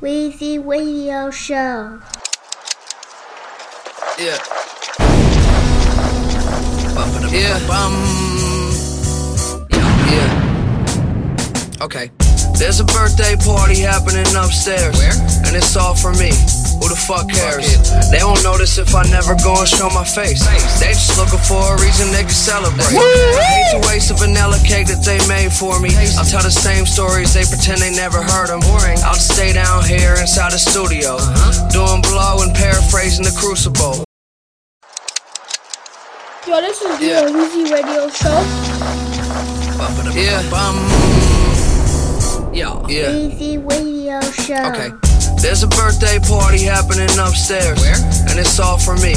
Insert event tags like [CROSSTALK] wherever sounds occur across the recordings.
Weezy Radio Show. Yeah. Yeah. Um. Yeah. Yeah. Okay. There's a birthday party happening upstairs. Where? And it's all for me. Who the fuck cares? They won't notice if I never go and show my face. They just looking for a reason they can celebrate. I hate to waste a vanilla cake that they made for me. I'll tell the same stories they pretend they never heard them. I'll stay down here inside the studio, doing blow and paraphrasing the crucible. Yo, this is the Yeah. Weezy Radio Show. Yeah. Yeah. Yeah. Weezy Radio Show. Okay. There's a birthday party happening upstairs. Where? And it's all for me.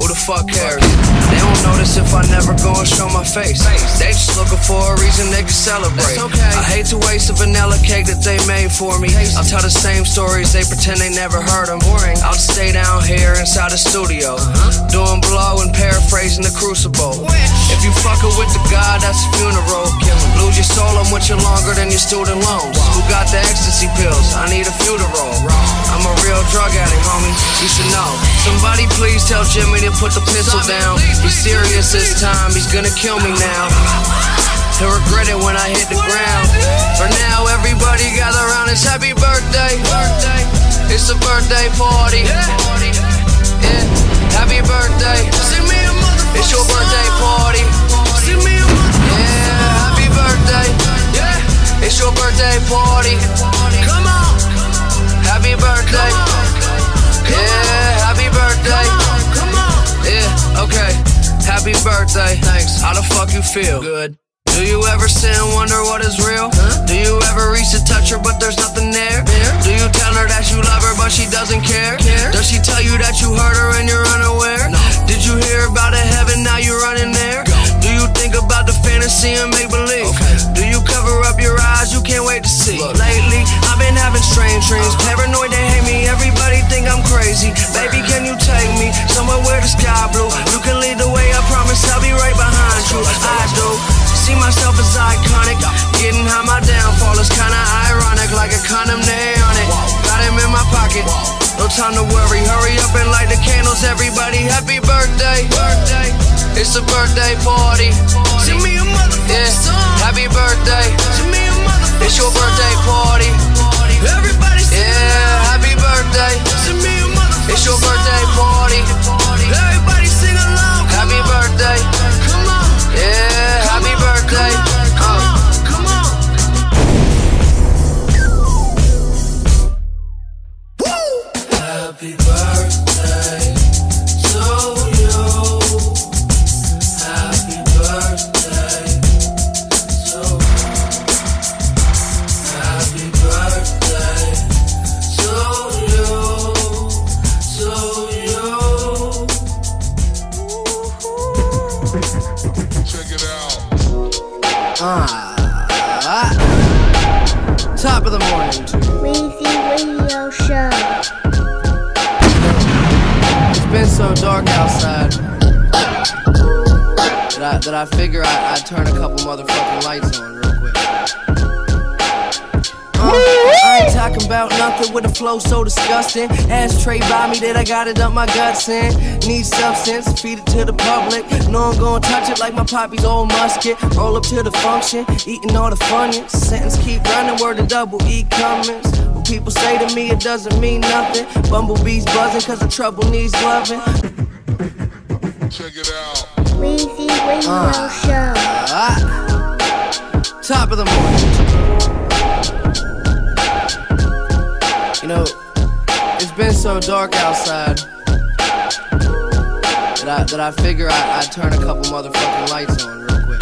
Who the fuck cares? They won't notice if I never go and show my face. They just looking for a reason they can celebrate. I hate to waste a vanilla cake that they made for me. I'll tell the same stories they pretend they never heard them. Boring. I'll just stay down here inside the studio, uh-huh. doing blow and paraphrasing the crucible. If you fucking with the God, that's a funeral. Lose your soul, I'm with you longer than your student loans. Who got the ecstasy pills? I need a few to roll. I'm a real drug addict, homie. You should know. Somebody please tell Jimmy to put the pistol down. He's serious this time, he's gonna kill me now. He'll regret it when I hit the ground. For now, everybody gather around. It's happy birthday. It's a birthday party. Yeah. Happy birthday. It's your birthday party. Yeah. Happy birthday. It's your birthday party. Come on. Happy birthday. Yeah. Happy birthday. Happy birthday. Thanks. How the fuck you feel? Good. Do you ever sit and wonder what is real? Huh? Do you ever reach to touch her but there's nothing there? Do you tell her that you love her but she doesn't care? care? Does she tell you that you hurt her and you're unaware? No. Did you hear about a heaven now you're running there? Think about the fantasy and make believe? Do you cover up your eyes? You can't wait to see. Lately, I've been having strange dreams. Paranoid they hate me. Everybody think I'm crazy. Baby, can you take me somewhere where the sky blue? You can lead the way. I promise I'll be right behind you. I do. See myself as iconic. Getting high, my downfall is kinda ironic, like a condom nail on it. Got him in my pocket. No time to worry. Hurry up and light the candles, everybody. Happy birthday. Birthday. It's a birthday party. Send me a motherfucking yeah. Happy birthday. Send me a motherfucking It's your birthday party. Everybody Yeah, happy birthday. Send me a motherfucking It's your birthday party. Everybody sing along. Happy birthday. Ah. Top of the morning to. Weezy Radio Show. It's been so dark outside that I, that I figure I, I'd turn a couple motherfucking lights on real talking about nothing with a flow so disgusting. Ashtray by me that I gotta dump my guts in. Need substance, feed it to the public. Know I'm gonna touch it like my poppy's old musket. Roll up to the function, eating all the funyuns. Sentence keep running, word to double E Cummings. When people say to me it doesn't mean nothing. Bumblebees buzzing cause the trouble needs loving. Check it out. Weezy Radio Show. Ah, top of the morning. You know, it's been so dark outside that I, that I figure I, I'd turn a couple motherfucking lights on real quick.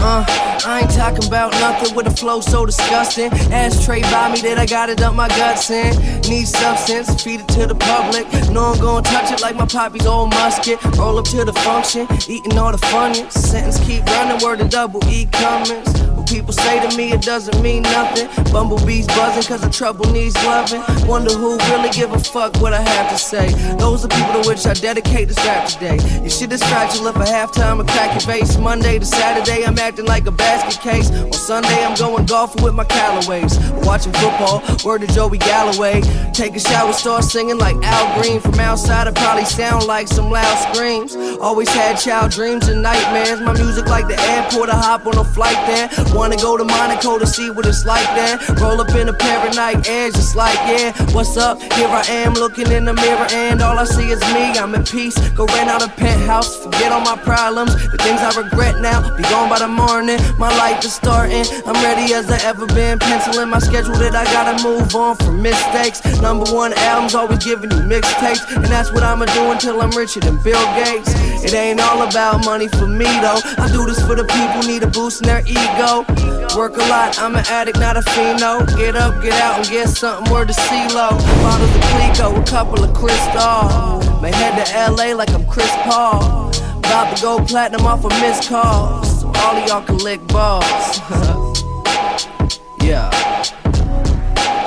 Uh, I ain't talking about nothing with a flow so disgusting. Ashtray by me that I gotta dump my guts in. Need substance, feed it to the public. Know I'm gonna touch it like my poppy's old musket. Roll up to the function, eating all the funyuns. Sentence keep running, word to double E Cummings. People say to me, it doesn't mean nothing. Bumblebees buzzing cause the trouble needs loving. Wonder who really give a fuck what I have to say. Those are people to which I dedicate this rap today. You should distract you for halftime and crack your face. Monday to Saturday, I'm acting like a basket case. On Sunday, I'm going golfing with my Callaways. Watching football, word to Joey Galloway. Take a shower, start singing like Al Green. From outside, I probably sound like some loud screams. Always had child dreams and nightmares. My music like the airport, I hop on a flight there. Wanna go to Monaco to see what it's like there. Roll up in a Nike Airs, just like, yeah, what's up? Here I am looking in the mirror, and all I see is me. I'm in peace. Go rent out a penthouse, forget all my problems. The things I regret now, be gone by the morning. My life is starting. I'm ready as I ever been. Penciling my schedule that I gotta move on from mistakes. Number one albums, always giving you mixtapes. And that's what I'ma do until I'm richer than Bill Gates. It ain't all about money for me though. I do this for the people, need a boost in their ego. Work a lot, I'm an addict, not a pheno. Get up, get out, and get something word to CeeLo. Bottles of Clicquot, a couple of Cristal. May head to LA like I'm Chris Paul. About to go platinum off of missed calls. So all of y'all can lick balls. [LAUGHS] yeah.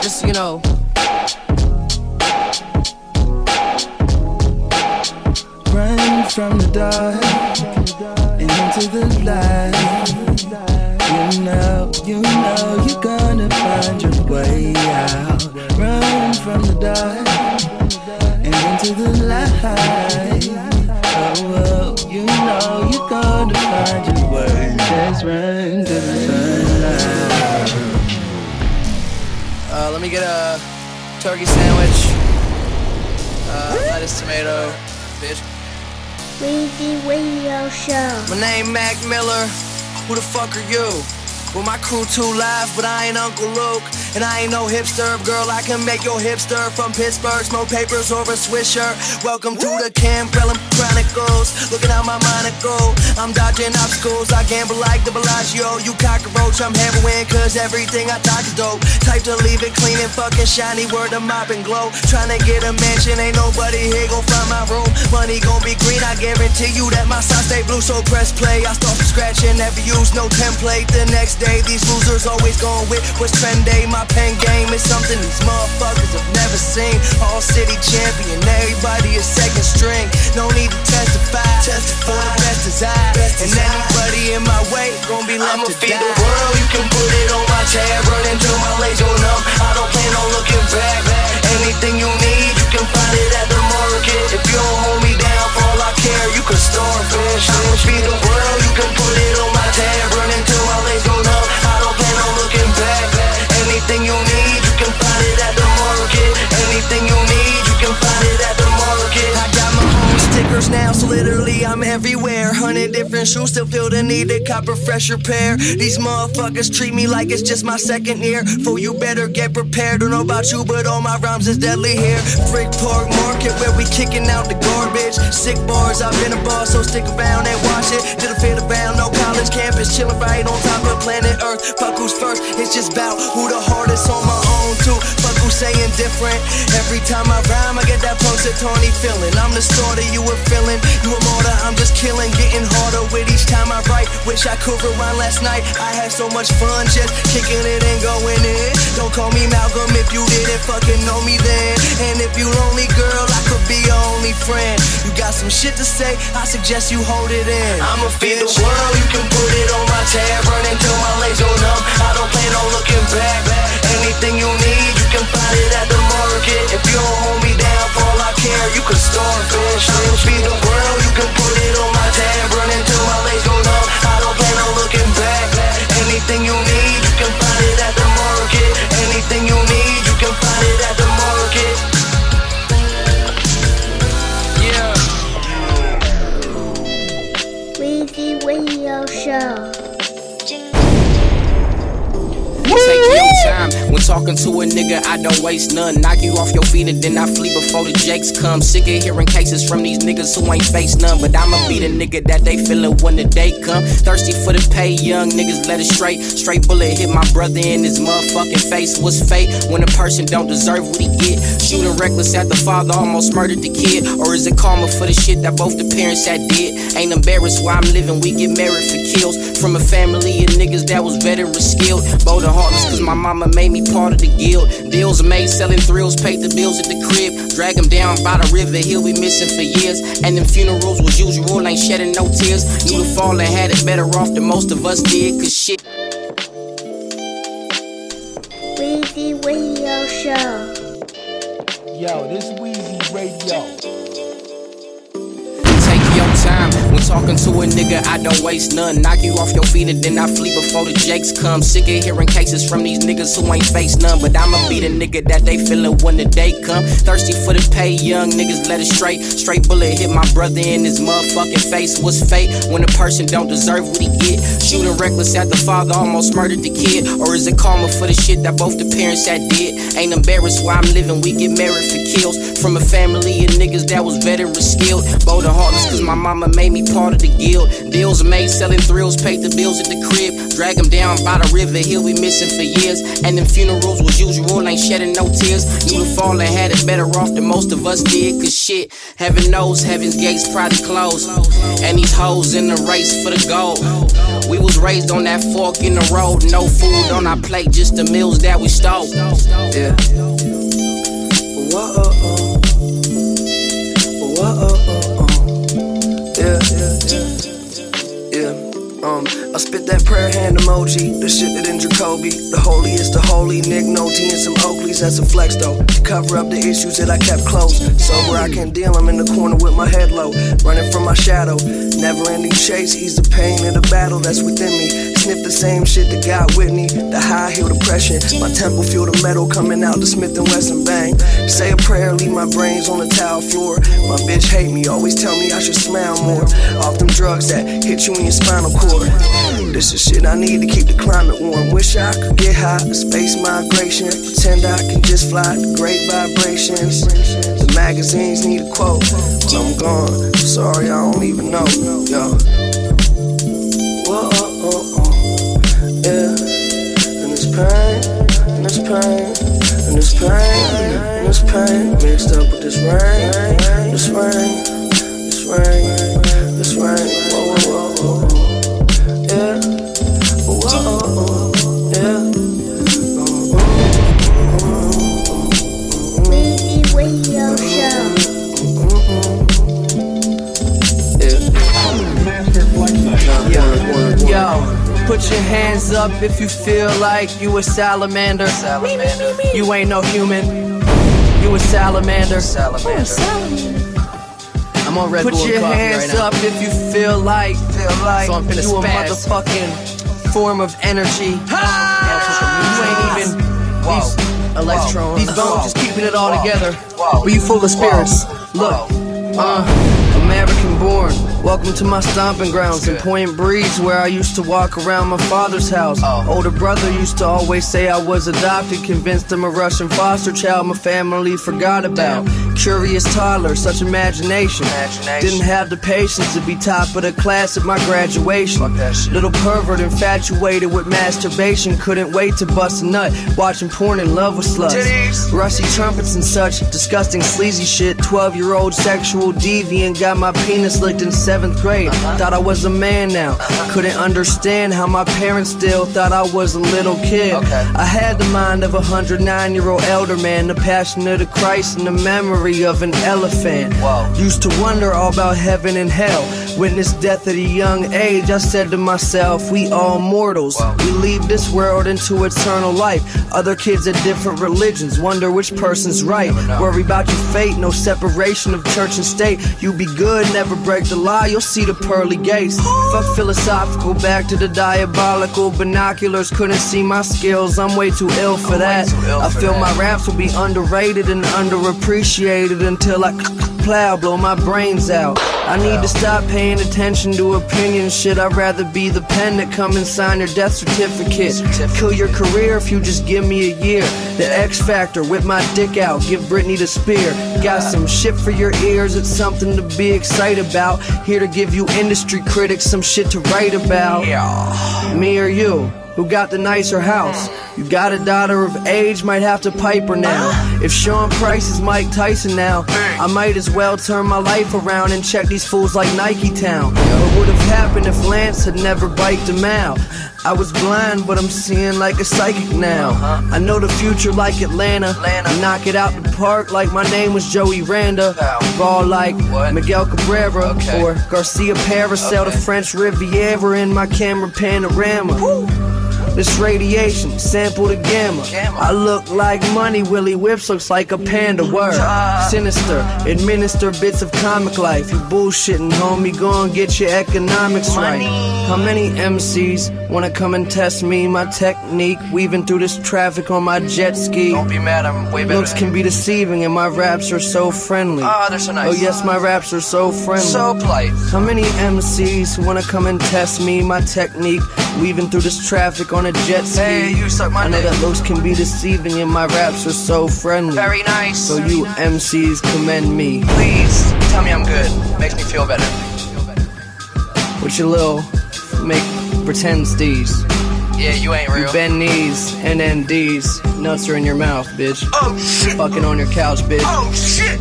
Just, you know. Run from the dark and into the light. You know, you know you're gonna find your way out. Run from the dark and into the light. Oh, oh you know you're gonna find your way. Just run to the sunlight. Uh, let me get a turkey sandwich. Uh, lettuce, tomato, bitch. Weezy Radio Show. My name Mac Miller. Who the fuck are you? Well, my crew too live, but I ain't Uncle Luke. And I ain't no hipster, girl. I can make your hipster from Pittsburgh. Smoke papers over a Swisher. Welcome to the Campbell Chronicles. Looking out my monocle. I'm dodging obstacles. I gamble like the Bellagio. You cockroach, I'm heroin, cause everything I talk is dope. Type to leave it clean and fucking shiny. Word of mop and glow. Trying to get a mansion, ain't nobody here gon' find my room. Money gon' be green, I guarantee you that my side stay blue. So press play. I start from scratch and never use no template. The next day, these losers always going with what's trendy. My pen game is something these motherfuckers have never seen. All city champion, everybody is second string. No need to testify. Testify. For the best is I. and anybody in my way gon' be left I'ma to feed die. the world, you can put it on my tab, run until my legs go numb. I don't plan on looking back. Anything you need, can find it at the market. If you don't hold me down for all I care, you can starfish. I'ma feed the world, you can put it on my tab, run until my legs go numb. I don't plan on looking back. Stickers now, so literally I'm everywhere. Hundred different shoes, still feel the need to cop a fresher pair. These motherfuckers treat me like it's just my second year. For you better get prepared. Don't know about you, but all my rhymes is deadly here. Frick Park Market, where we kicking out the garbage. Sick bars, I've been a boss, so stick around and watch it. Did a fit around, no college campus, chilling right on top of planet Earth. Fuck who's first, it's just bout who the hardest on my own too. Fuck who's saying different. Every time I rhyme, I get that Tony feeling. I'm the starter, you a feeling. You a martyr, I'm just killing. Getting harder with each time I write. Wish I could rewind last night. I had so much fun just kicking it and going in. Don't call me Malcolm if you didn't fucking know me then. And if you lonely, girl, I could be your only friend. You got some shit to say, I suggest you hold it in. I'ma feed the world, you can put it on my tab, run until my legs go numb. I don't plan on looking back. Anything you need, you can find it at the market. If you don't hold me down for all I care, you can starfish. I'ma feed the world, you can put it on my tab, run until my legs go numb. I don't plan on looking back. Anything you need, Jingle. Jingle. Talking to a nigga, I don't waste none. Knock you off your feet and then I flee before the jakes come. Sick of hearing cases from these niggas who ain't face none. But I'ma be the nigga that they feelin' when the day come. Thirsty for the pay, young niggas let it straight. Straight bullet hit my brother in his motherfucking face. What's fate when a person don't deserve what he get? Shooting reckless at the father, almost murdered the kid. Or is it karma for the shit that both the parents had did? Ain't embarrassed why I'm living, we get married for kills. From a family of niggas that was veteran skilled. Bold and heartless, cause my mama made me part of the guild. Deals made selling thrills, paid the bills at the crib. Drag him down by the river, he'll be missing for years. And them funerals was usual, ain't shedding no tears. Knew the fallen had it better off than most of us did, cause shit. Weezy Radio Show. Yo, this Weezy Radio. Talking to a nigga. I don't waste none. Knock you off your feet and then I flee before the jakes come. Sick of hearing cases from these niggas who ain't face none. But I'ma be the nigga that they feelin' when the day come. Thirsty for the pay, young niggas let it straight. Straight bullet hit my brother in his motherfucking face. What's fate when a person don't deserve what he get? Shooting reckless at the father, almost murdered the kid. Or is it karma for the shit that both the parents had did? Ain't embarrassed why I'm living, we get married for kills. From a family of niggas that was veteran skilled. Bold and heartless, cause my mama made me part of the guild. Deals made selling thrills, paid the bills at the crib. Drag him down by the river, he'll be missing for years. And them funerals was usual, ain't shedding no tears. Knew the fallen had it better off than most of us did. Cause shit, heaven knows heaven's gates probably closed. And these hoes in the race for the gold. We was raised on that fork in the road, no food on our plate, just the meals that we stole. Yeah. Whoa, Um, I spit that prayer hand emoji, the shit that in Jacoby. The holiest, the holy, Nick Nolte and some Oakleys, that's a flex though. To cover up the issues that I kept close. Sober, I can't deal, I'm in the corner with my head low. Running from my shadow. Never ending chase, ease the pain of the battle that's within me. Sniff the same shit that got Whitney. The high heel depression. My temple feel the metal coming out the Smith and Wesson bang. Say a prayer, leave my brains on the tile floor. My bitch hate me, always tell me I should smile more. Off them drugs that hit you in your spinal cord. This is shit I need to keep the climate warm. Wish I could get high, space migration. Pretend I can just fly the great vibrations. The magazines need a quote. When I'm gone, sorry, I don't even know. Yo. Whoa, oh, oh. Yeah. And this pain, and this pain, and this pain, and this pain mixed up with this rain, this rain, this rain, this rain. Whoa, whoa, up if you feel like you a salamander. You ain't no human. You a salamander. I'm on Red Put Bull your hands right up if you feel like feel like So I'm finna you a motherfucking form of energy. You ain't even these Electron. These bones just keeping it all together. But you full of spirits. Look, uh, American born. Welcome to my stomping grounds in Point Breeze, where I used to walk around my father's house. Older brother used to always say I was adopted, convinced I'm a Russian foster child my family forgot about. Curious toddler, such imagination. Didn't have the patience to be top of the class at my graduation. Little pervert infatuated with masturbation, couldn't wait to bust a nut. Watching porn in love with sluts. Rusty trumpets and such, disgusting sleazy shit. 12 year old sexual deviant got my penis licked in seventh grade. Thought I was a man now. Couldn't understand how my parents still thought I was a little kid. I had the mind of a 109 year old elder man, the passion of the Christ and the memory of an elephant. Used to wonder all about heaven and hell. Witnessed death at a young age, I said to myself, we all mortals. We leave this world into eternal life. Other kids at different religions wonder which person's right. Worry about your fate, no separation of church and state. You be good, never break the law, you'll see the pearly gates. Fuck philosophical, back to the diabolical. Binoculars couldn't see my skills, I'm way too ill for that. I feel my raps will be underrated and underappreciated until I plow, blow my brains out. I need to stop paying attention to opinion shit. I'd rather be the pen that come and sign your death certificate. Kill your career if you just give me a year. The X Factor, whip my dick out, give Britney the spear. Got some shit for your ears, it's something to be excited about. Here to give you industry critics some shit to write about. Me or you? Who got the nicer house? You got a daughter of age, might have to pipe her now. If Sean Price is Mike Tyson now, I might as well turn my life around and check these fools like Nike Town. What would have happened if Lance had never biked him out? I was blind, but I'm seeing like a psychic now. I know the future like Atlanta. I knock it out the park like my name was Joey Randa. Ball like Miguel Cabrera or Garcia Paracel, the French Riviera in my camera panorama. This radiation, sample the gamma. I look like money, Willie Whips looks like a panda word. Sinister, administer bits of comic life. You bullshitting, homie, go and get your economics right. How many MCs wanna come and test me, my technique, weaving through this traffic on my jet ski? Don't be mad, I'm way better. Looks can be deceiving, and my raps are so friendly. Ah, they're so nice. Oh, yes, my raps are so friendly. So polite. How many MCs wanna come and test me, my technique, weaving through this traffic on a jet ski? Hey, you suck my I know dick. that looks can be deceiving, and my raps are so friendly. Very nice. So you MCs commend me Please tell me I'm good. Makes me feel better. with your little make pretend steez. Yeah, you ain't real. You bend knees and then D's. Nuts are in your mouth, bitch. Oh shit. Fucking on your couch, bitch. Oh shit.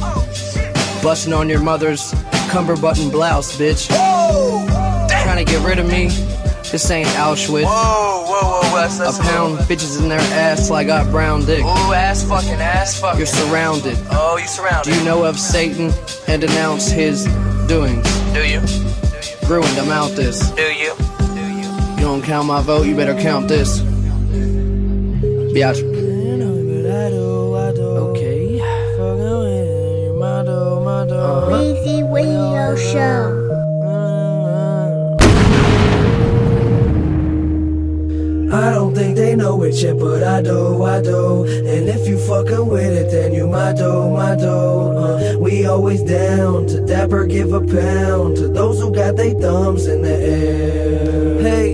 Busting on your mother's cummerbutton blouse, bitch. Oh, damn. Trying to get rid of me. This ain't Auschwitz. Whoa, whoa, whoa, that's, A that's pound bitches in their ass till I got brown dick. Ooh, ass fucking, ass fucking. You're surrounded. Oh, you surrounded. Do you know of Satan and denounce his doings? Do you? Ruined, I'm out this. Do you? Do you? You don't count my vote, you better count this. Biatch. Okay. Weezy Radio Show. I don't think they know it yet, but I do, I do. And if you fucking with it, then you my do, my do. Uh, we always down to dapper, give a pound to those who got their thumbs in the air. Hey,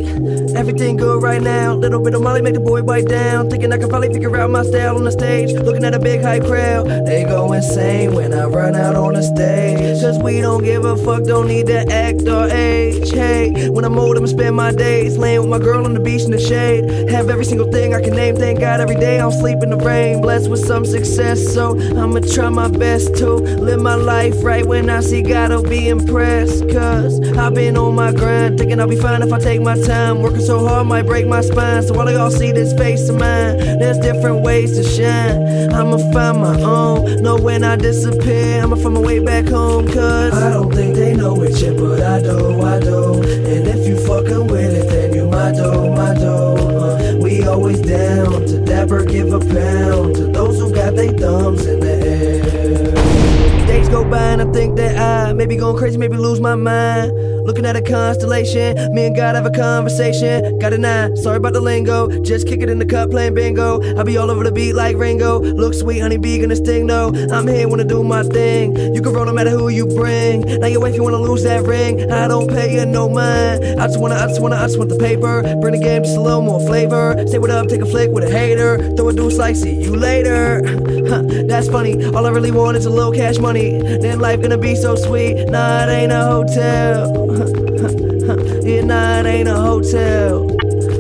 everything good right now. Little bit of Molly make the boy bite down. Thinking I can finally figure out my style on the stage. Looking at a big hype crowd. They go insane when I run out on the stage. Cause we don't give a fuck, don't need to act or age. Hey, when I'm old, I'ma spend my days laying with my girl on the beach in the shade. Have every single thing I can name, thank God every day I'm sleep in the rain. Blessed with some success, so I'ma try my best to live my life right when I see God, I'll be impressed. Cause I've been on my grind, thinking I'll be fine if I take my time. Working so hard might break my spine, so while y'all see this face of mine, there's different ways to shine. I'ma find my own, know when I disappear, I'ma find my way back home, cause. I don't think they know it yet, but I do, I do. And if you fucking with it, then you my do, my do. Uh, we always down to dapper, give a pound to those who got their thumbs in the air. Days go by and I think that I maybe going crazy, maybe lose my mind. Looking at a constellation, me and God have a conversation. Got an eye, sorry about the lingo. Just kick it in the cup, playing bingo. I'll be all over the beat like Ringo. Look sweet, honey bee gonna sting though. I'm here, wanna do my thing. You can roll no matter who you bring. Now your wife, you wanna lose that ring. I don't pay you no mind. I just wanna, I just wanna, I just want the paper. Bring the game just a little more flavor. Say what up, take a flick with a hater. Throw a deuce like, see you later. Huh, [LAUGHS] that's funny. All I really want is a little cash money. Then life gonna be so sweet. Nah, it ain't a hotel. [LAUGHS] yeah, nah, it ain't a hotel.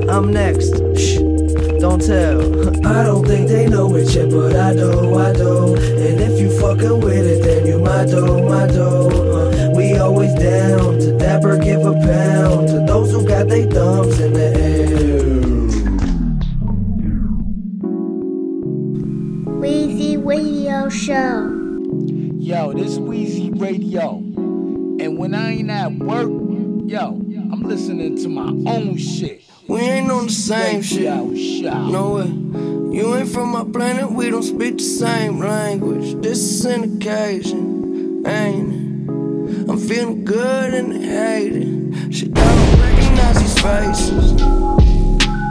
I'm next. Shh, don't tell. [LAUGHS] I don't think they know it yet, but I do, I do. And if you fucking with it, then you my do, my do. Uh, we always down to dapper, give a pound to those who got they thumbs in the Show. Yo, this Weezy Radio. And when I ain't at work, yo, I'm listening to my own shit. We ain't on the same shit. Radio show. No way. You ain't from my planet, we don't speak the same language. This is an occasion, ain't it? I'm feeling good and hating. Shit, I don't recognize these faces.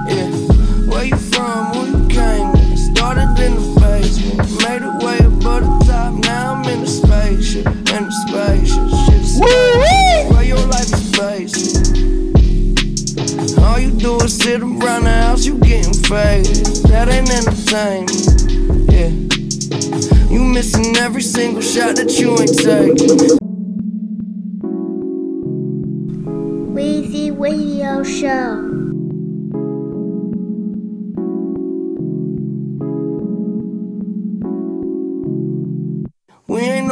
Yeah, where you from? Who you came with? Started in the basement, but the top. Now I'm in a spaceship, in a spaceship. Shit's. Where your life is spaceship. All you do is sit around the house, you getting faded. That ain't entertainment. Yeah. You missing every single shot that you ain't taking. Weezy Radio Show.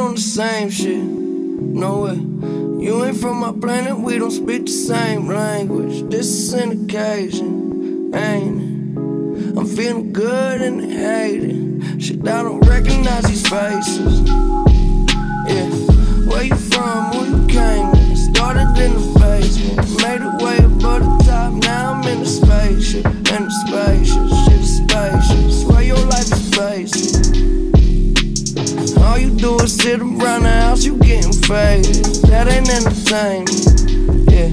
On the same shit. No way. You ain't from my planet, we don't speak the same language. This is an occasion, ain't it? I'm feeling good and hated. Shit, I don't recognize these faces. Yeah, where you from? Who you came with? Started in the basement, made it way above the top. Now I'm in the spaceship, in the spaceship, shit is. Swear your life is you do is sit around the house, you getting faded. That ain't entertainment. Yeah.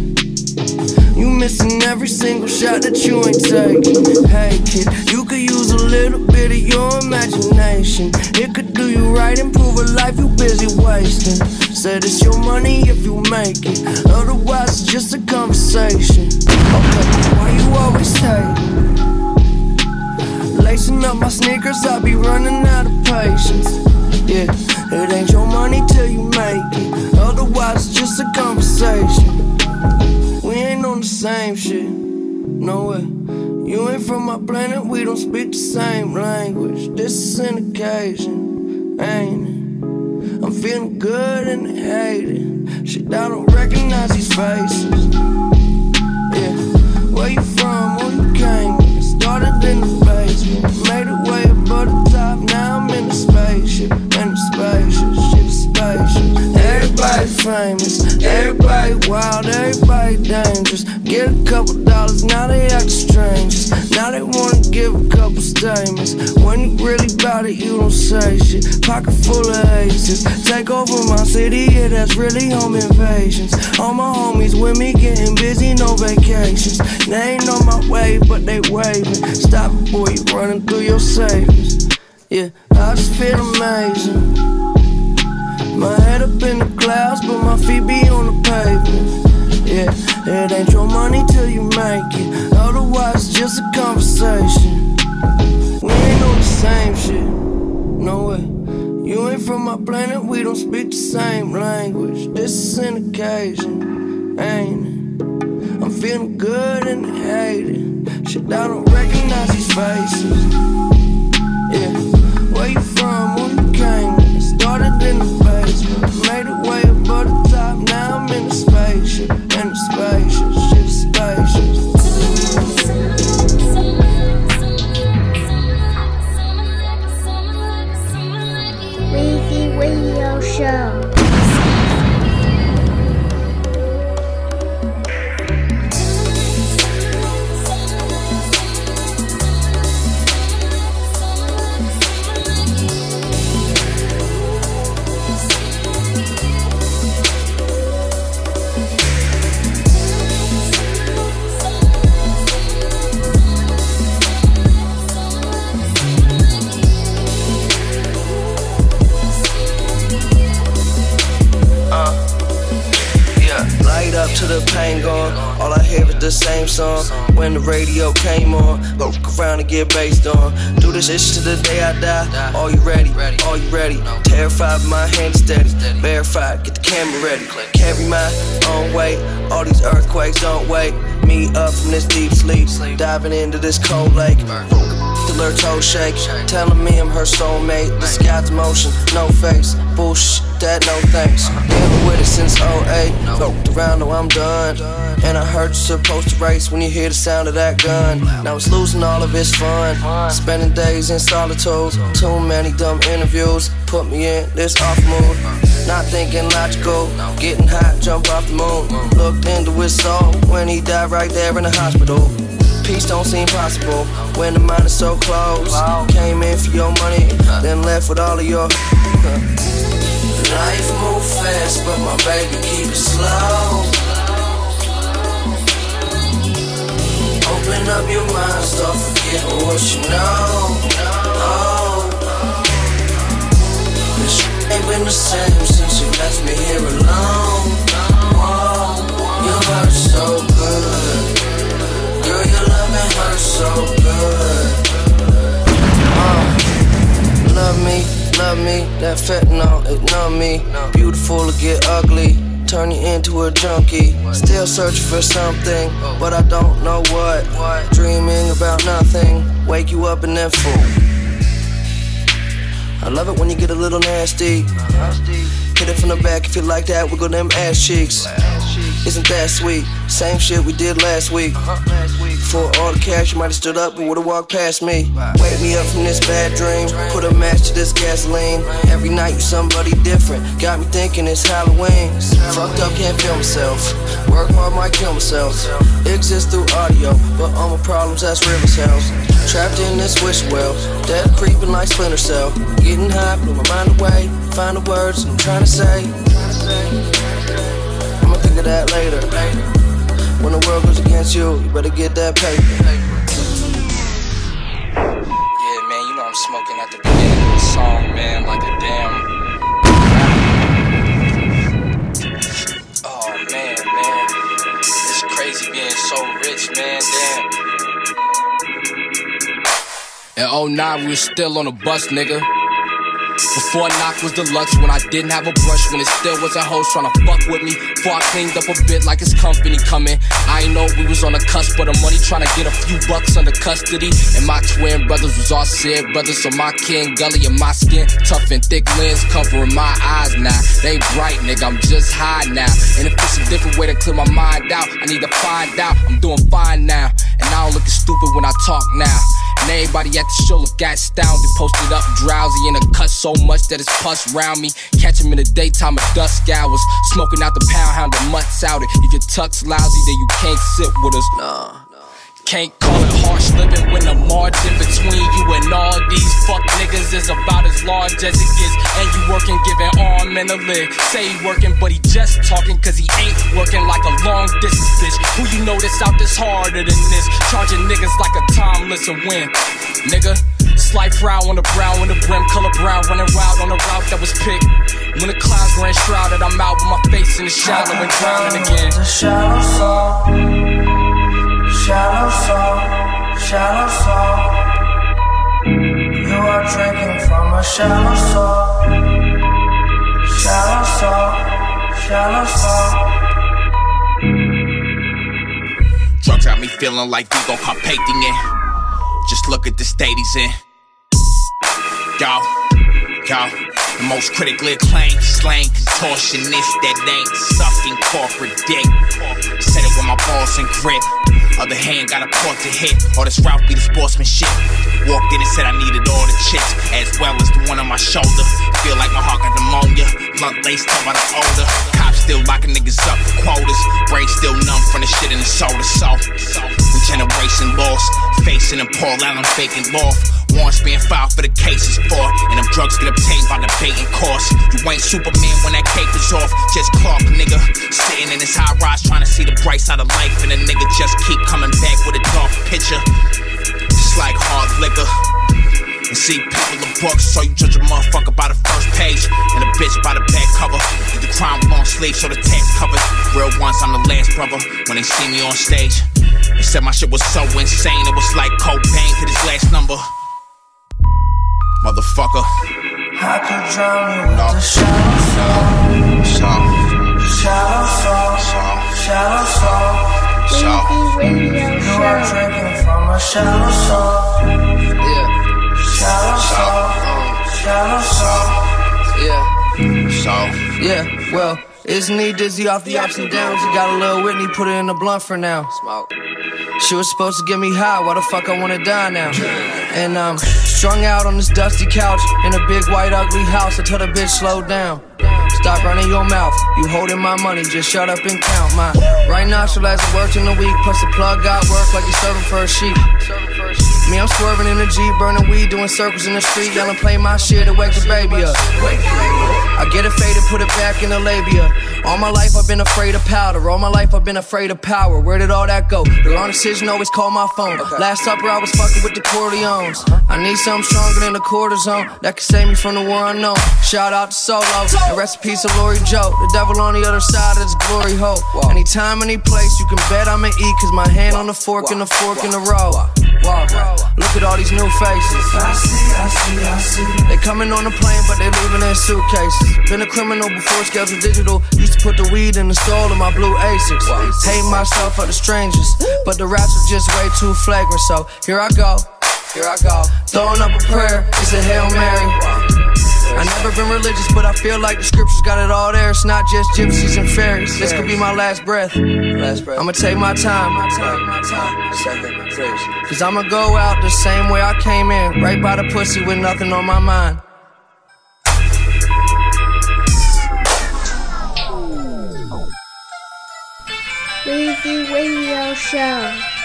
You missing every single shot that you ain't taking. Hey kid, you could use a little bit of your imagination. It could do you right, improve a life you busy wasting. Said it's your money if you make it. Otherwise, it's just a conversation. Okay, why you always hating? Lacing up my sneakers, I'll be running out of patience. Yeah, it ain't your money till you make it. Otherwise, it's just a conversation. We ain't on the same shit. No way. You ain't from my planet, we don't speak the same language. This is an occasion, ain't it? I'm feeling good and hated. Shit, I don't recognize these faces. Yeah, where you from? Who you came? Started in the Everybody famous, everybody wild, everybody dangerous. Get a couple dollars, now they act strangers. Now they wanna give a couple statements. When you really bout it, you don't say shit. Pocket full of aces, take over my city, yeah, that's really home invasions. All my homies with me getting busy, no vacations. They ain't on my way, but they waving. Stop it, boy, you running through your savings. Yeah, I just feel amazing. My head up in the clouds, but my feet be on the pavement. Yeah, it ain't your money till you make it. Otherwise, it's just a conversation. We ain't on the same shit. No way. You ain't from my planet, we don't speak the same language. This is an occasion, ain't it? I'm feeling good and hated. Shit, I don't recognize these faces. The same song. When the radio came on, look around and get based on. Do this shit to the day I die. Are you ready? Are you ready? Terrified, my hand steady. Verified, get the camera ready. Carry my own weight. All these earthquakes don't wake me up from this deep sleep. Diving into this cold lake. Alert toe shake, telling me I'm her soulmate. The sky's motion, no face. Bullshit, that no thanks. Dealing with it since 08. Looked around, now I'm done. And I heard you're supposed to race when you hear the sound of that gun. Now it's losing all of its fun. Spending days in solitude. Too many dumb interviews. Put me in this off mood. Not thinking logical. Getting hot, jump off the moon. Looked into his soul when he died right there in the hospital. Peace don't seem possible when the mind is so close. Came in for your money, then left with all of your. [LAUGHS] Life move fast, but my baby keep it slow. Open up your mind, start forgetting what you know. Oh, this ain't been the same since you left me here alone. Whoa, you hurt so so good. Love me, love me, that fentanyl ignore me. Beautiful to get ugly, turn you into a junkie. Still searching for something, but I don't know what. Dreaming about nothing, wake you up and then fool. I love it when you get a little nasty. Hit it from the back if you like that, wiggle them ass cheeks. Isn't that sweet? Same shit we did last week. For all the cash, you might have stood up and would've walked past me. Wake me up from this bad dream. Put a match to this gasoline. Every night you somebody different. Got me thinking it's Halloween. Fucked up, can't feel myself. Work hard, might kill myself. Exist through audio, but all my problems, that's river cells. Trapped in this wish well. Death creeping like Splinter Cell. Getting high, blew my mind away. Find the words I'm trying to say. Of that later. When the world goes against you, you better get that paper. Yeah, man, you know I'm smoking at the beginning of the song, man, like a damn. Oh man, man, it's crazy being so rich, man. Damn. In 09, we was still on the bus, nigga. Before knock was deluxe when I didn't have a brush when it still was a host trying to fuck with me. Before I cleaned up a bit like it's company coming. I ain't know we was on the cusp of the money trying to get a few bucks under custody. And my twin brothers was all said brothers, so my kin gully and my skin tough and thick lens covering my eyes now. They bright, nigga, I'm just high now. And if it's a different way to clear my mind out, I need to find out. I'm doing fine now, and I don't look stupid when I talk now. And everybody at the show look astounded, posted up drowsy in a cut so much that it's pus round me. Catch him in the daytime of dusk hours, smoking out the pound hound the mutts out it. If your tuck's lousy, then you can't sit with us. Nah. Can't call it harsh living when the margin between you and all these fuck niggas is about as large as it gets. And you working, giving arm and a leg. Say he working, but he just talking cause he ain't working like a long distance bitch. Who you know that's out this harder than this? Charging niggas like a timeless and win. Nigga, slight frown on the brown when the brim color brown, running wild on the route that was picked. When the clouds were enshrouded, I'm out with my face in the shadow and drowning again. The shallow soul, shallow soul. You are drinking from a shallow soul, shallow soul, shallow soul. Drugs got me feeling like Vigo Carpathian. Just look at the state he's in. Yo, yo, the most critically acclaimed slang contortionist that ain't sucking corporate dick. Said it with my balls and grip. Other hand got a port to hit. All this route be the sportsmanship. Walked in and said I needed all the chicks, as well as the one on my shoulder. Feel like my heart got pneumonia. Blunt laced up by the older. Cops still locking niggas up for quotas. Brain still numb from the shit in the soda. So, we generation lost. Facing and Paul Allen faking loft. Warrants being filed for the cases for. And them drugs get obtained by debating course. You ain't Superman when that cape is off. Just Clark, nigga. Sitting in his high rise trying to see the bright side of life. And a nigga just keep coming back with a dark picture. Just like hard liquor. And see people in books, so you judge a motherfucker by the first page and a bitch by the back cover. The crime long sleeves, so the tax covers. Real ones, I'm the last brother. When they see me on stage, they said my shit was so insane, it was like cocaine to this last number. Motherfucker. I could drown you with the shallow soul, So, shallow soul, shallow soul. so. Weezy You are drinking from a shallow soul, Yeah, shallow soul, shallow soul. yeah. So, Yeah, well, isn't he dizzy off the ups and downs? He got a little Whitney, put it in the blunt for now. Smoke. She was supposed to get me high, why the fuck I wanna die now? And um, strung out on this dusty couch in a big white ugly house. I told the bitch slow down. Stop running your mouth. You holding my money, just shut up and count my right nostril as it worked in the week. Plus the plug got work like he's serving for a sheep. Me, I'm swerving in the Jeep, burning weed, doing circles in the street, yelling, play my shit to wake the baby up. I get it faded, put it back in the labia. All my life I've been afraid of powder. All my life I've been afraid of power. Where did all that go? The wrong decision always called my phone. Last supper I was fucking with the Corleones. I need something stronger than the cortisone that can save me from the war unknown. Shout out to Solo and rest in peace to Lori Joe. The devil on the other side of this glory hole. Anytime, any place, you can bet I'ma eat. Cause my hand on the fork and the fork in the Look at all these new faces. I see, I see, I see. They coming on the plane, but they leaving in suitcases. Been a criminal before scheduled digital. Used to put the weed in the soul of my blue Asics. Hate myself for the strangers, but the raps are just way too flagrant. So here I go, here I go. Throwing up a prayer, it's a Hail Mary. I never been religious, but I feel like the scriptures got it all there. It's not just gypsies and fairies. This could be my last breath. Last breath. I'ma take my time. My time, my time. Cause I'ma go out the same way I came in, right by the pussy with nothing on my mind. Weezy Radio Show.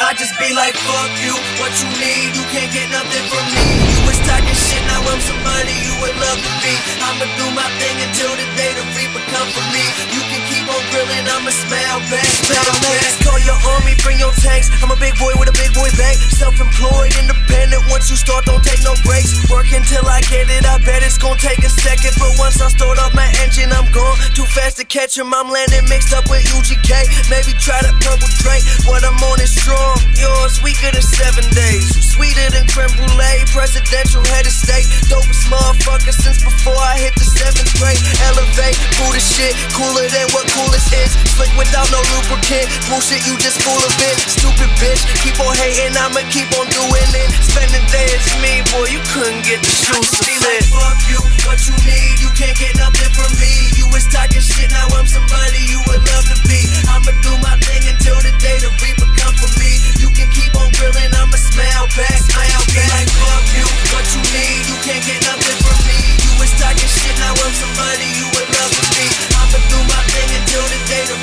I just be like, fuck you, what you need, you can't get nothing from me. Talking shit, now I'm somebody you would love to be. I'ma do my thing until the day the reaper come for me. You can keep on grilling, I'ma smile back, smile back. Call your army, bring your tanks. I'm a big boy with a big boy bank. Self-employed, independent, once you start, don't take no breaks. Work until I get it, I bet it's gonna take a second. But once I start up my engine, I'm gone. Too fast to catch him, I'm landing mixed up with UGK. Maybe try the purple drink, what I'm on is strong. Yours weaker than seven days. Sweeter than creme brulee, presidential head of state. Dopest motherfucker since before I hit the seventh grade. Elevate, cool as shit, cooler than what coolest is. Slick without no lubricant, bullshit, you just full of it. Stupid bitch, keep on hating, I'ma keep on doing it. Spending days, with me, boy, you couldn't get the shoes to fit. Like, fuck you, what you need, you can't get nothing from me. You was talking shit, now I'm somebody you would love to be. I'ma do my thing until the day the reaper come for me. Can keep on grilling, I'ma smile back, smile back. Like, fuck you, what you need, you can't get nothing from me. You was talking shit, now I'm somebody you would love to be. I'ma do my thing until the day the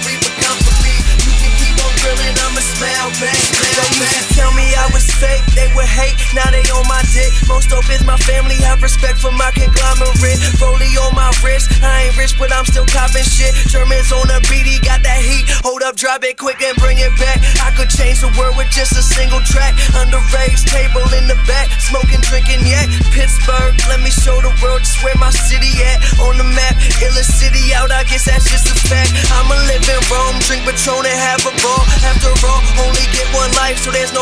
They used to tell me I was fake, they would hate, now they on my dick. Most my family, have respect for my conglomerate. On my wrist, I ain't rich, but I'm still copping shit. Germans on the beat, he got that heat. Hold up, drop it quick and bring it back. I could change the world with just a single track. Underage table in the back, smoking, drinking yak. Pittsburgh, let me show the world just where my city at. On the map, illest city out, I guess that's just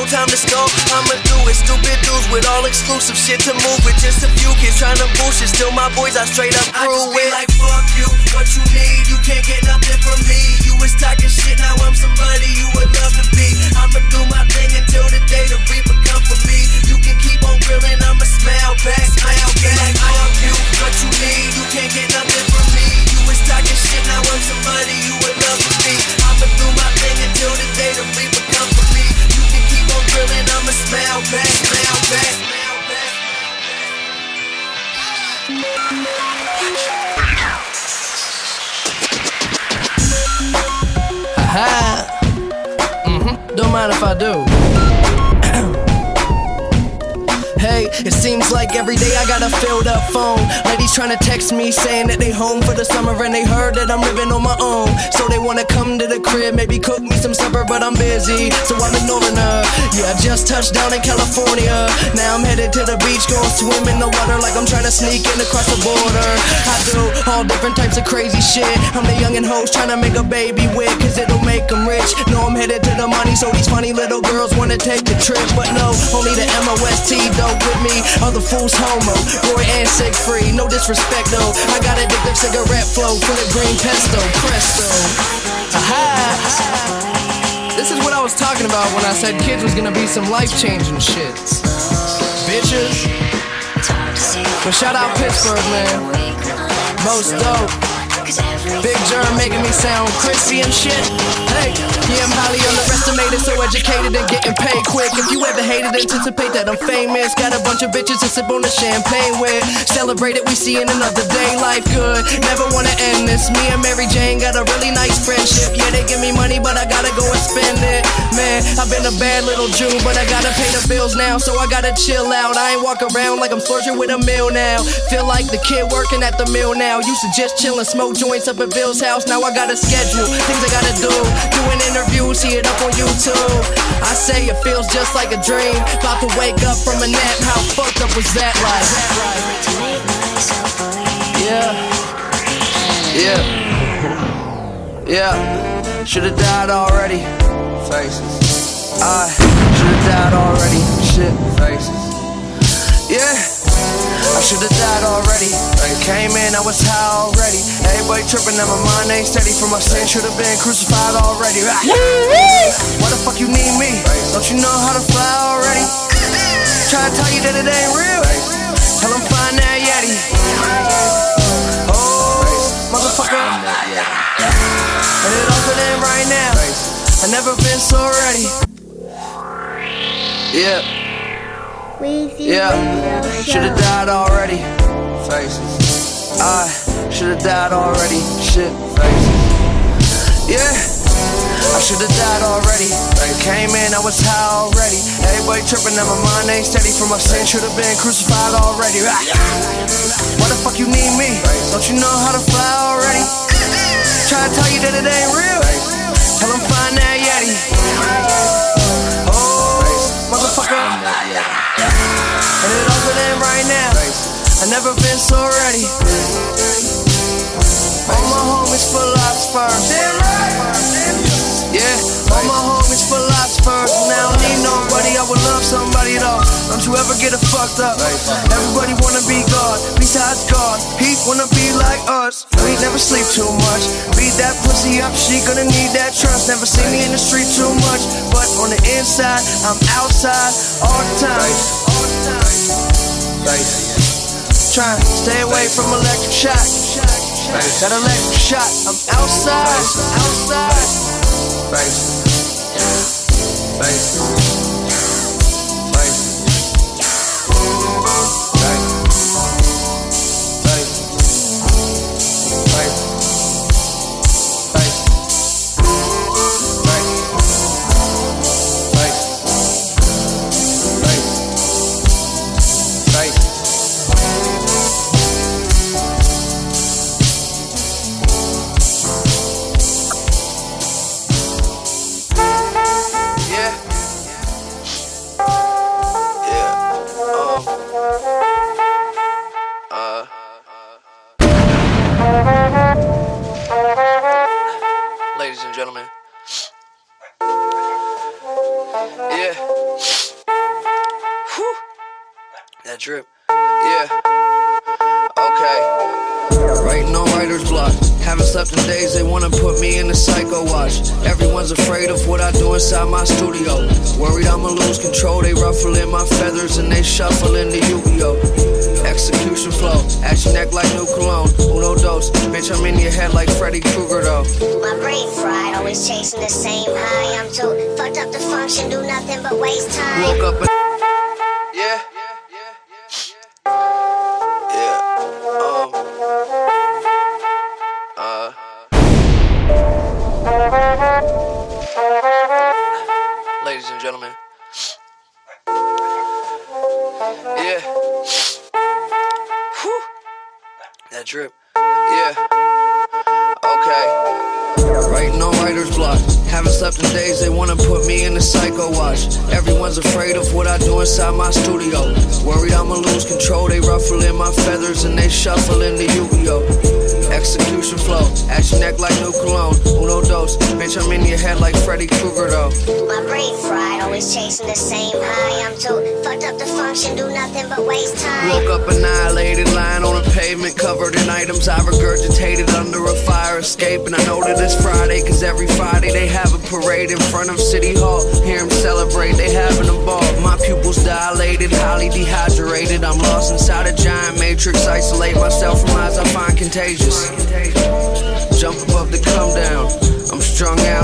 time to stall. I'ma do it, stupid dudes with all exclusive shit to move with. Just a few kids trying to bullshit, still my boys I straight up I grew be with. like, fuck you, what you need, you can't get nothing from me. You was talking shit, now I'm somebody you would love to be. I'ma do my thing until the day the reaper come for me. You can keep on grilling, I'ma smile back, smile back. Like, fuck you, what you need, you can't get nothing from me. You was talking shit, now I'm somebody you would Aha. Mm-hmm. Don't mind if I do. Hey, it seems like every day I got a filled up phone. Ladies trying to text me saying that they home for the summer and they heard that I'm living on my own. So they wanna come to the crib, maybe cook me some supper, but I'm busy, so I'm ignoring her. Uh, yeah, I just touched down in California. Now I'm headed to the beach, going swim in the water like I'm trying to sneak in across the border. I do all different types of crazy shit. I'm the young and hoes trying to make a baby with, cause it'll make them rich. No, I'm headed to the money, so these funny little girls wanna take the trip. But no, only the MOST though with me. Other fools homo, Roy and sick free. No disrespect though. I got addictive cigarette flow full of green pesto, presto. Aha. This is what I was talking about when I said kids was gonna be some life changing shit. Bitches. But shout out Pittsburgh, man. Most dope. Big Jerm making me sound crispy and shit. Hey, yeah, I'm highly underestimated, so educated and getting paid quick. If you ever hated, anticipate that I'm famous. Got a bunch of bitches to sip on the champagne with. Celebrate it, we see in another day. Life good, never wanna end this. Me and Mary Jane got a really nice friendship. Yeah, they give me money, but I gotta go and spend it. Man, I've been a bad little Jew, but I gotta pay the bills now, so I gotta chill out. I ain't walk around like I'm splurging with a meal now. Feel like the kid working at the mill now. Used to just chill smoke joints up at Bill's house. Now I got a schedule, things I gotta do. Doing interviews, see it up on YouTube. I say it feels just like a dream. About to wake up from a nap. How fucked up was that like? Yeah. Yeah. Yeah. Should've died already. Faces. I should've died already. shit faces. Yeah. I should've died already. Came in, I was high already. Everybody tripping, now my mind ain't steady. For my sin, should've been crucified already. Ah. Why the fuck you need me? Don't you know how to fly already? Try to tell you that it ain't real. Tell them find that Yeti. Oh, motherfucker. And it all in right now. I never been so ready. Yeah. Weezy Yeah, Radio should've died already. Faces. I should've died already. Shit, faces. Yeah, I should've died already. Came in, I was high already. Everybody tripping, now my mind ain't steady. For my sin, should've been crucified already. Ah. Why the fuck you need me? Don't you know how to fly already? Try to tell you that it ain't real. Tell them find that Yeti. Motherfucker. And it all in right now. I never been so ready. All my homies philosophers. Yeah, all my homies philosophers. And I don't need nobody. I would love somebody though. Don't you ever get it fucked up. Everybody wanna be God. Besides God, he wanna be like us. We never sleep too much. Beat that pussy up. She gonna need that trust. Never see me in the street too much. But on the inside, I'm outside all the time. All the time. Trying to stay away from electric shock. That electric shock. I'm outside, outside. Yeah. That drip. Yeah. Okay. Writing on writer's block. Haven't slept in days, they wanna put me in the psycho watch. Everyone's afraid of what I do inside my studio. Worried I'ma lose control, they ruffling my feathers and they shuffling the Yu-Gi-Oh! Execution flow, at your neck like new cologne. Uno dos, bitch, I'm in your head like Freddy Krueger though. My brain fried, always chasing the same high. I'm too fucked up to function, do nothing but waste time. Woke up parade in front of City Hall. Hear them celebrate, they having a ball. My pupils dilated, highly dehydrated. I'm lost inside a giant matrix, isolate myself from eyes I find contagious. Jump above the come down. I'm strung out,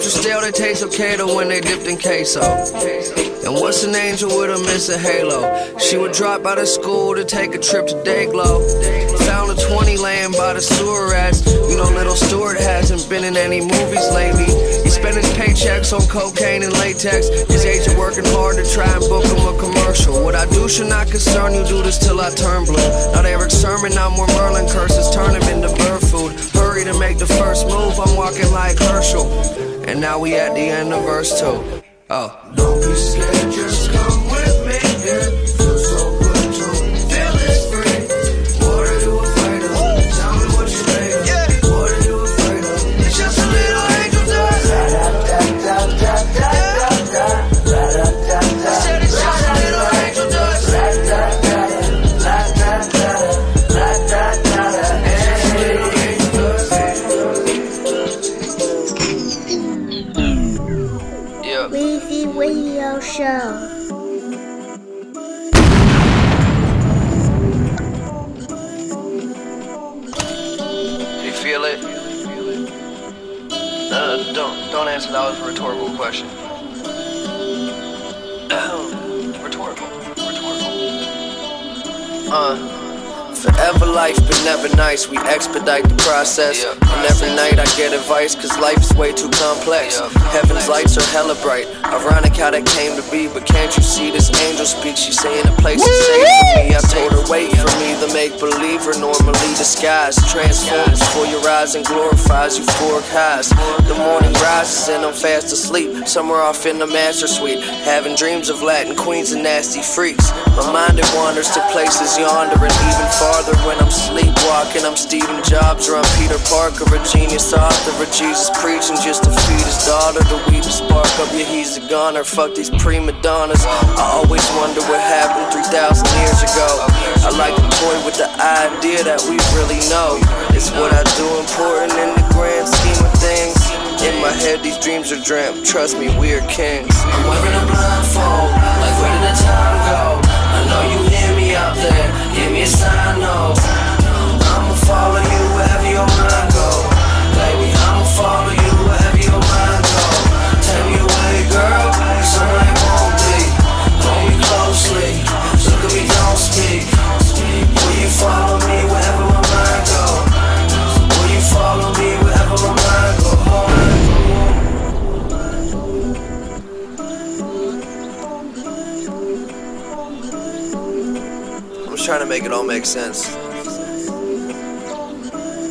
chips are stale, they taste okay though when they dipped in queso. And what's an angel with a missing halo? She would drop out of school to take a trip to Dayglow. Found a 20 laying by the sewer rats. You know, little Stewart hasn't been in any movies lately. He spent his paychecks on cocaine and latex. His agent working hard to try and book him a commercial. What I do should not concern you, do this till I turn blue. Not Erick Sermon, I'm more Merlin curses, turn him into bird food. Hurry to make the first move, I'm walking like Herschel. And now we at the end of verse two. Oh. Don't be scared, just come with me. Yeah. Uh. Forever life, but never nice. We expedite the process. Yeah, and every night I get advice, cause life's way too complex. Heaven's lights are hella bright. Ironic how that came to be, but can't you see this angel speak? She's saying a place is safe for me. I told her, wait for me. The make believer normally disguised. Transforms before your eyes and glorifies you euphoric highs. The morning rises and I'm fast asleep. Somewhere off in the master suite. Having dreams of Latin queens and nasty freaks. My mind it wanders to places yonder and even farther when I'm sleepwalking. I'm Stephen Jobs or I'm Peter Parker, a genius author, a Jesus preaching just to feed his daughter. The weed to spark up, yeah, he's a goner. Fuck these prima donnas. I always wonder what happened 3,000 years ago. I like to toy with the idea that we really know. It's what I do important in the grand scheme of things. In my head, these dreams are dreamt. Trust me, we're kings. I'm wearing a blindfold, like where did the time go? I know you hear me out there. Give me a sign, no. I'ma follow you make sense.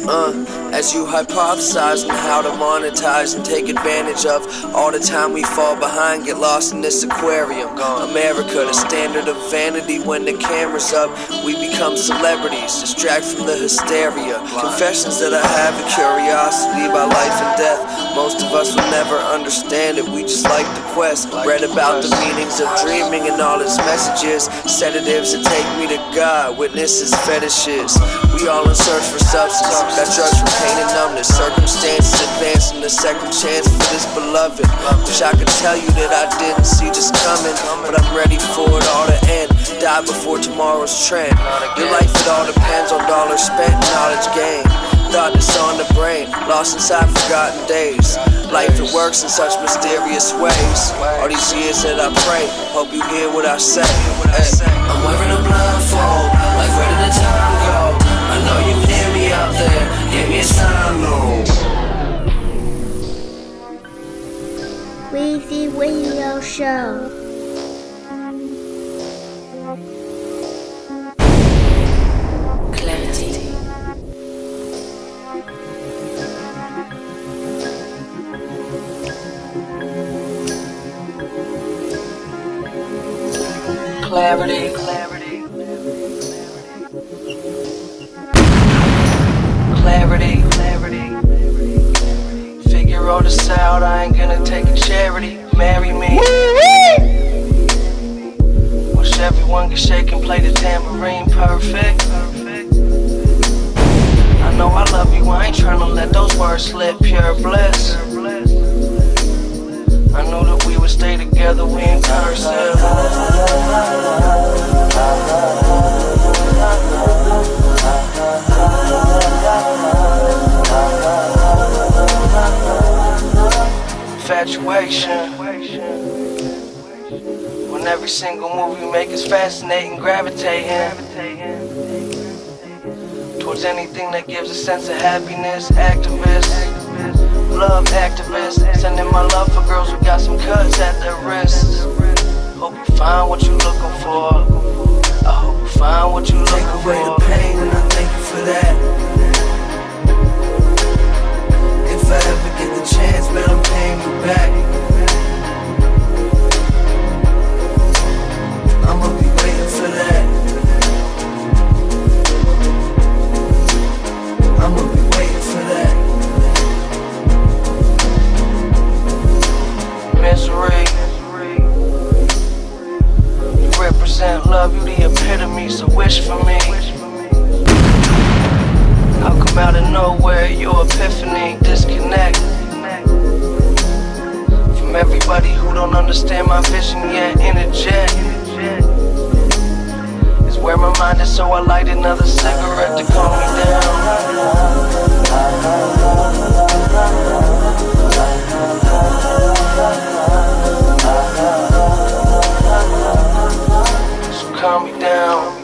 Uh. As you hypothesize on how to monetize and take advantage of all the time we fall behind, get lost in this aquarium. America, the standard of vanity when the camera's up, we become celebrities, distract from the hysteria. Confessions that I have a curiosity about life and death. Most of us will never understand it, we just like the quest. Read about the meanings of dreaming and all its messages, sedatives that take me to God, witnesses, fetishes. We all in search for substance, got drugs from pain and numbness. Circumstances advancing the second chance for this beloved. Wish I could tell you that I didn't see this coming, but I'm ready for it all to end. Die before tomorrow's trend. Your life, it all depends on dollars spent, knowledge gained. Thought that's on the brain, lost inside forgotten days. Life it works in such mysterious ways. All these years that I pray, hope you hear what I say. Hey. I'm wearing a blindfold, like where did the time go? I know you hear me out there, give me a sign, no. Weezy Radio Show. Clarity, clarity, clarity, clarity. Figure all this out, I ain't gonna take a charity. Marry me. Wish everyone could shake and play the tambourine perfect. I know I love you, I ain't tryna let those words slip, pure bliss. I that we stay together, we cursive. Infatuation. When every single move we make is fascinating, gravitating towards anything that gives a sense of happiness. Activist love activist. Sending my love for girls who got some cuts at their wrists. Hope you find what you looking for. I hope you find what you looking Take for. away the pain and I thank you for that. If I ever get the chance, man, I'm paying you back. Love, you the epitome, so wish for me. I'll come out of nowhere, your epiphany, disconnect. From everybody who don't understand my vision yet, interject. Is where my mind is, so I light another cigarette to calm me down. Calm me down.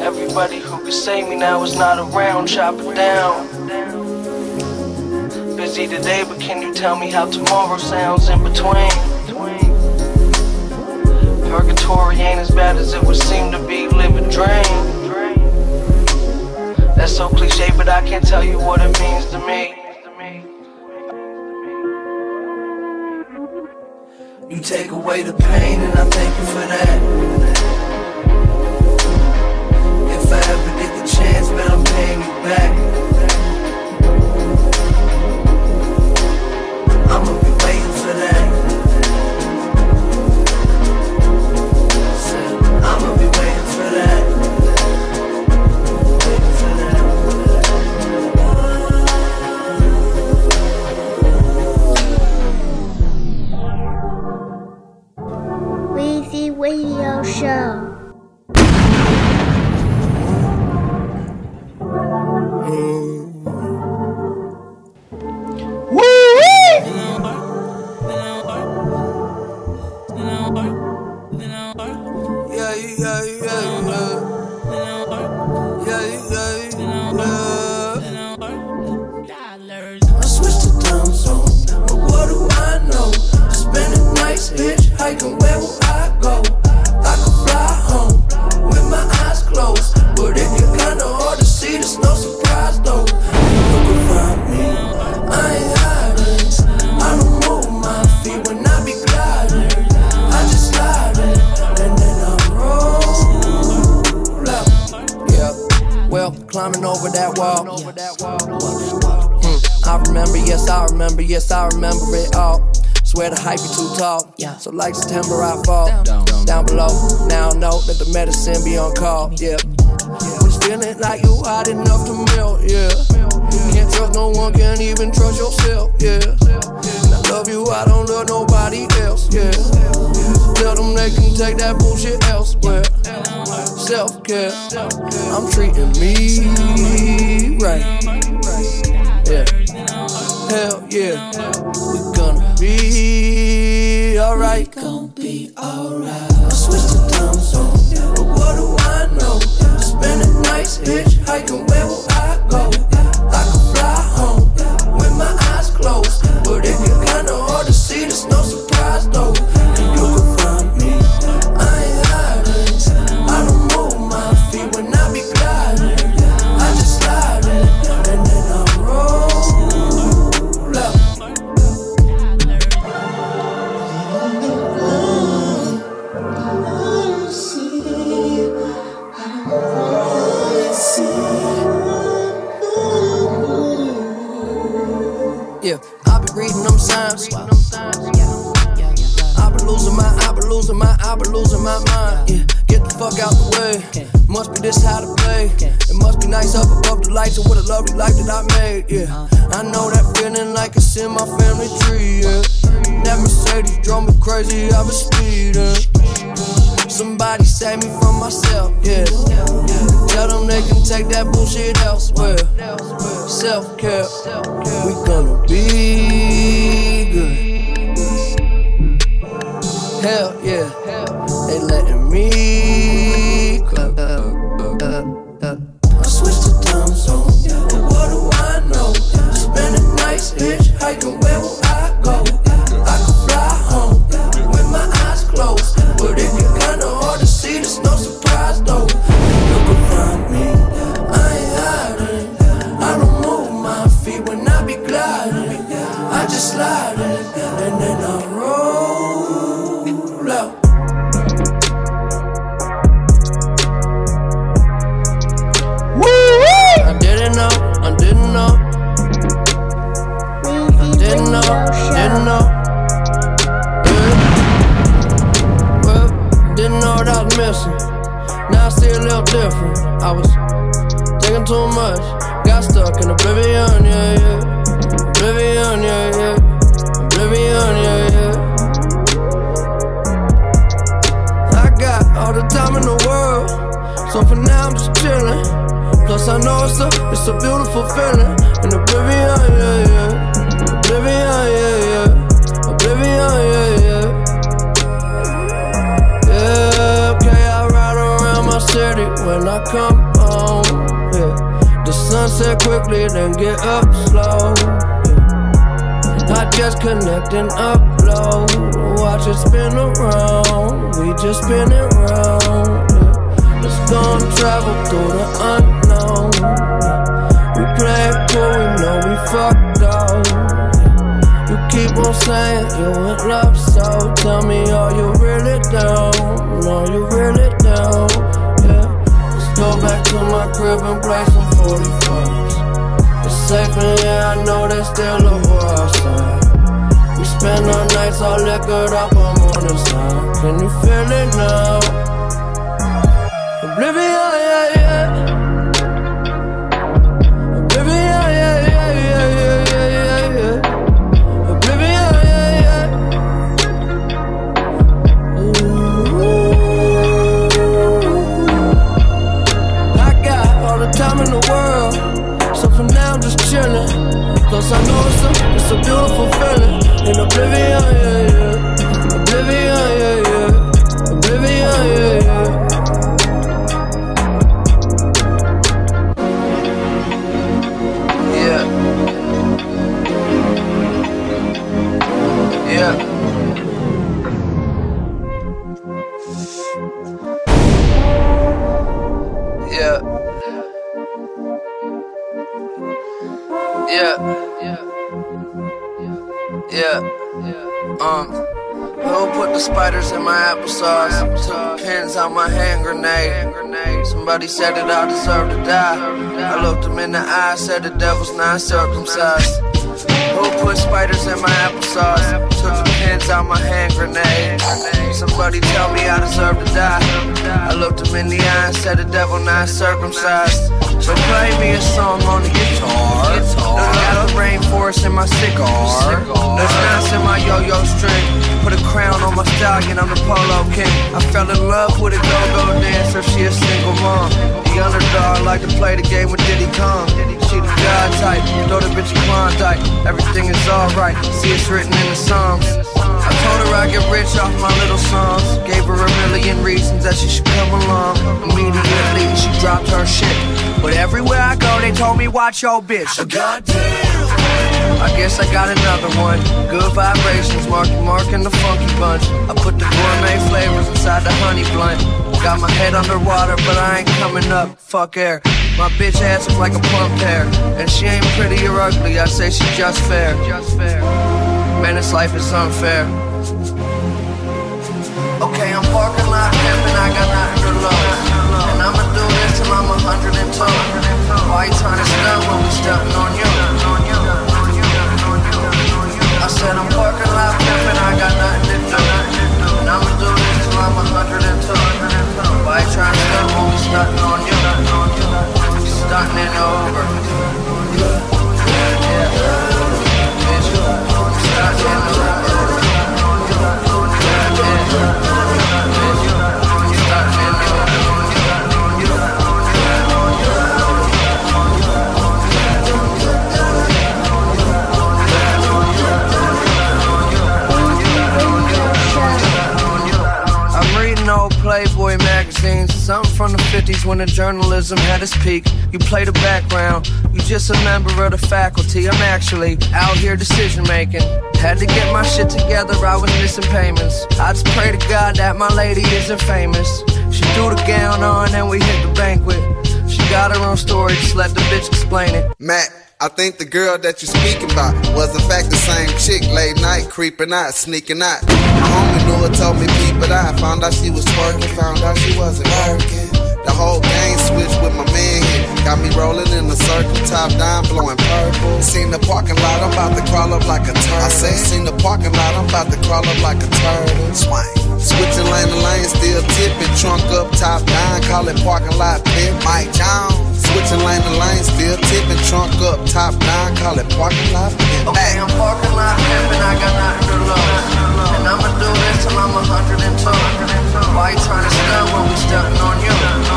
Everybody who could save me now is not around, chop it down. Busy today, but can you tell me how tomorrow sounds in between? Purgatory ain't as bad as it would seem to be, live a dream. That's so cliche, but I can't tell you what it means to me. Take away the pain and I thank you for that. Radio Show. Like it's in my family tree. Yeah, that Mercedes drove me crazy. I was speeding. Somebody save me from myself. Yeah, tell them they can take that bullshit elsewhere. Self care, we gonna be good. Hell yeah, crib and play some 45s. It's safe in here, I know there's still a war outside. We spend our nights all liquored up, on the side. Can you feel it now? Oblivion, watch your bitch. Goddamn. I guess I got another one. Good vibrations, Marky Mark and the funky bunch. I put the gourmet flavors inside the honey blunt. Got my head underwater, but I ain't coming up. Fuck air. My bitch ass is like a plump pear. And she ain't pretty or ugly, I say she just fair. Just fair. Man, this life is unfair. Okay, I'm parking lot pimping, I got nothing to lose. And I'ma back till I'm 102. Why you trying to stun when we stunting on you? I said I'm parking lot pimping, I got nothing to do. And I'ma do this till I'm 102. Journalism had its peak. You play the background, you just a member of the faculty. I'm actually out here decision making. Had to get my shit together, I was missing payments. I just pray to God that my lady isn't famous. She threw the gown on and we hit the banquet. She got her own story, just let the bitch explain it. Matt, I think the girl that you're speaking about was in fact the same chick late night creeping out, sneaking out. My homie knew it, told me peep it out. Found out she was twerking, found out she wasn't working. The whole game switched with my man here. Got me rolling in a circle, top down, blowing purple. Seen the parking lot, I'm about to crawl up like a turtle. I said, seen the parking lot, I'm about to crawl up like a turtle. Swing. Switching lane to lane, still tipping. Trunk up, top down, call it parking lot pit. Mike Jones. Switching lane to lane, still tipping. Trunk up, top down, call it parking lot pit. Okay, I'm parking lot pimping, I got nothing to lose. And I'ma do this till I'm 102. Why you trying to stunt when we stepping on you?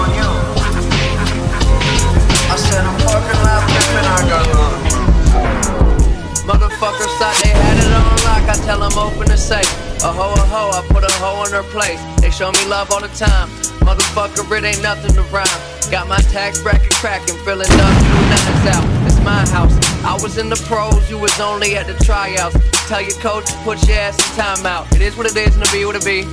Parking lot pimping, I got nothing. Motherfuckers thought they had it on lock, I tell them open the safe. A hoe, a hoe, I put a hoe in her place. They show me love all the time. Motherfucker, it ain't nothing to rhyme. Got my tax bracket cracking, feeling W9s out. It's my house. I was in the pros, you was only at the tryouts. Tell your coach to put your ass in timeout. It is what it is, and it be what it be.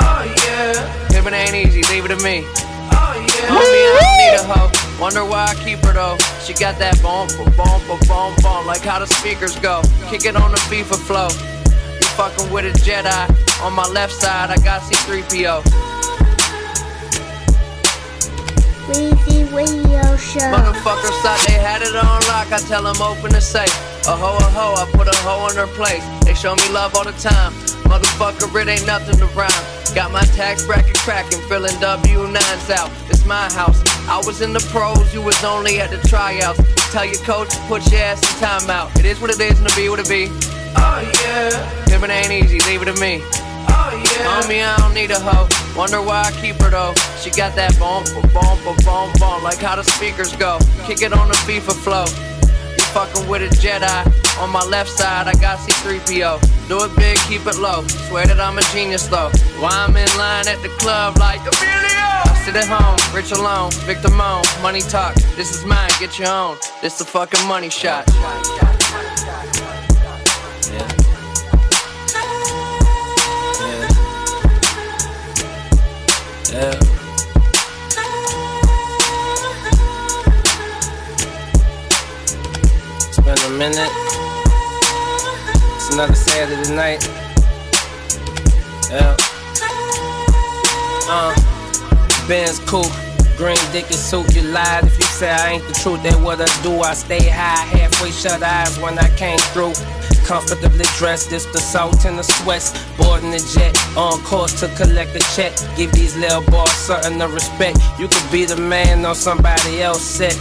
Oh yeah. If it ain't easy, leave it to me. Oh yeah. Homie, I don't need a hoe. Wonder why I keep her though. She got that bump, bump, bump, bump, like how the speakers go. Kick it on the FIFA flow. You fucking with a Jedi. On my left side, I got C3PO. Weezy Radio Show. Motherfuckers thought they had it on lock. I tell them open the safe. A hoe, a hoe, I put a hoe in her place. They show me love all the time. Motherfucker, it ain't nothing to rhyme. Got my tax bracket cracking, filling W9s out. It's my house. I was in the pros, you was only at the tryouts. Tell your coach to put your ass in timeout. It is what it is, and it be what it be. Oh yeah. If it ain't easy, leave it to me. Oh yeah. Homie, I don't need a hoe. Wonder why I keep her though. She got that bump, bump, bump, bump, like how the speakers go. Kick it on the FIFA flow. Fucking with a Jedi. On my left side, I got C3PO. Do it big, keep it low. Swear that I'm a genius though. Why I'm in line at the club like Emilio? I sit at home, rich alone, victim own, money talk. This is mine, get your own. This the fucking money shot. Yeah. It's a. It's another Saturday night. Yeah. Uh, Ben's cool. Green dicky suit, you lied if you say I ain't the truth. That what I do. I stay high, halfway shut eyes when I came through. Comfortably dressed, this the salt and the sweats. Boarding the jet, on course to collect the check. Give these little boys something to respect. You could be the man on somebody else set.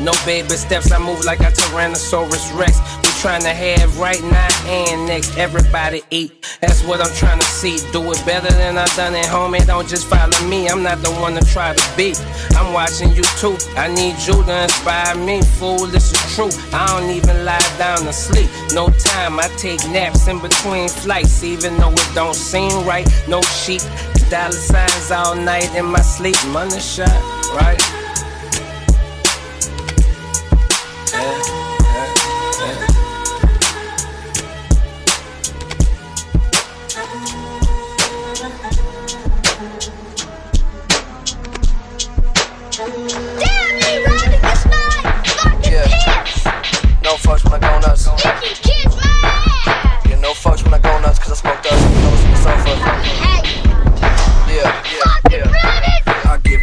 No baby steps, I move like a Tyrannosaurus Rex. We tryna have right now and next. Everybody eat, that's what I'm trying to see. Do it better than I done at home, and don't just follow me. I'm not the one to try to be. I'm watching you too. I need you to inspire me, fool. This is true. I don't even lie down to sleep. No time, I take naps in between flights, even though it don't seem right. No sheep, dollar signs all night in my sleep. Money shot, right?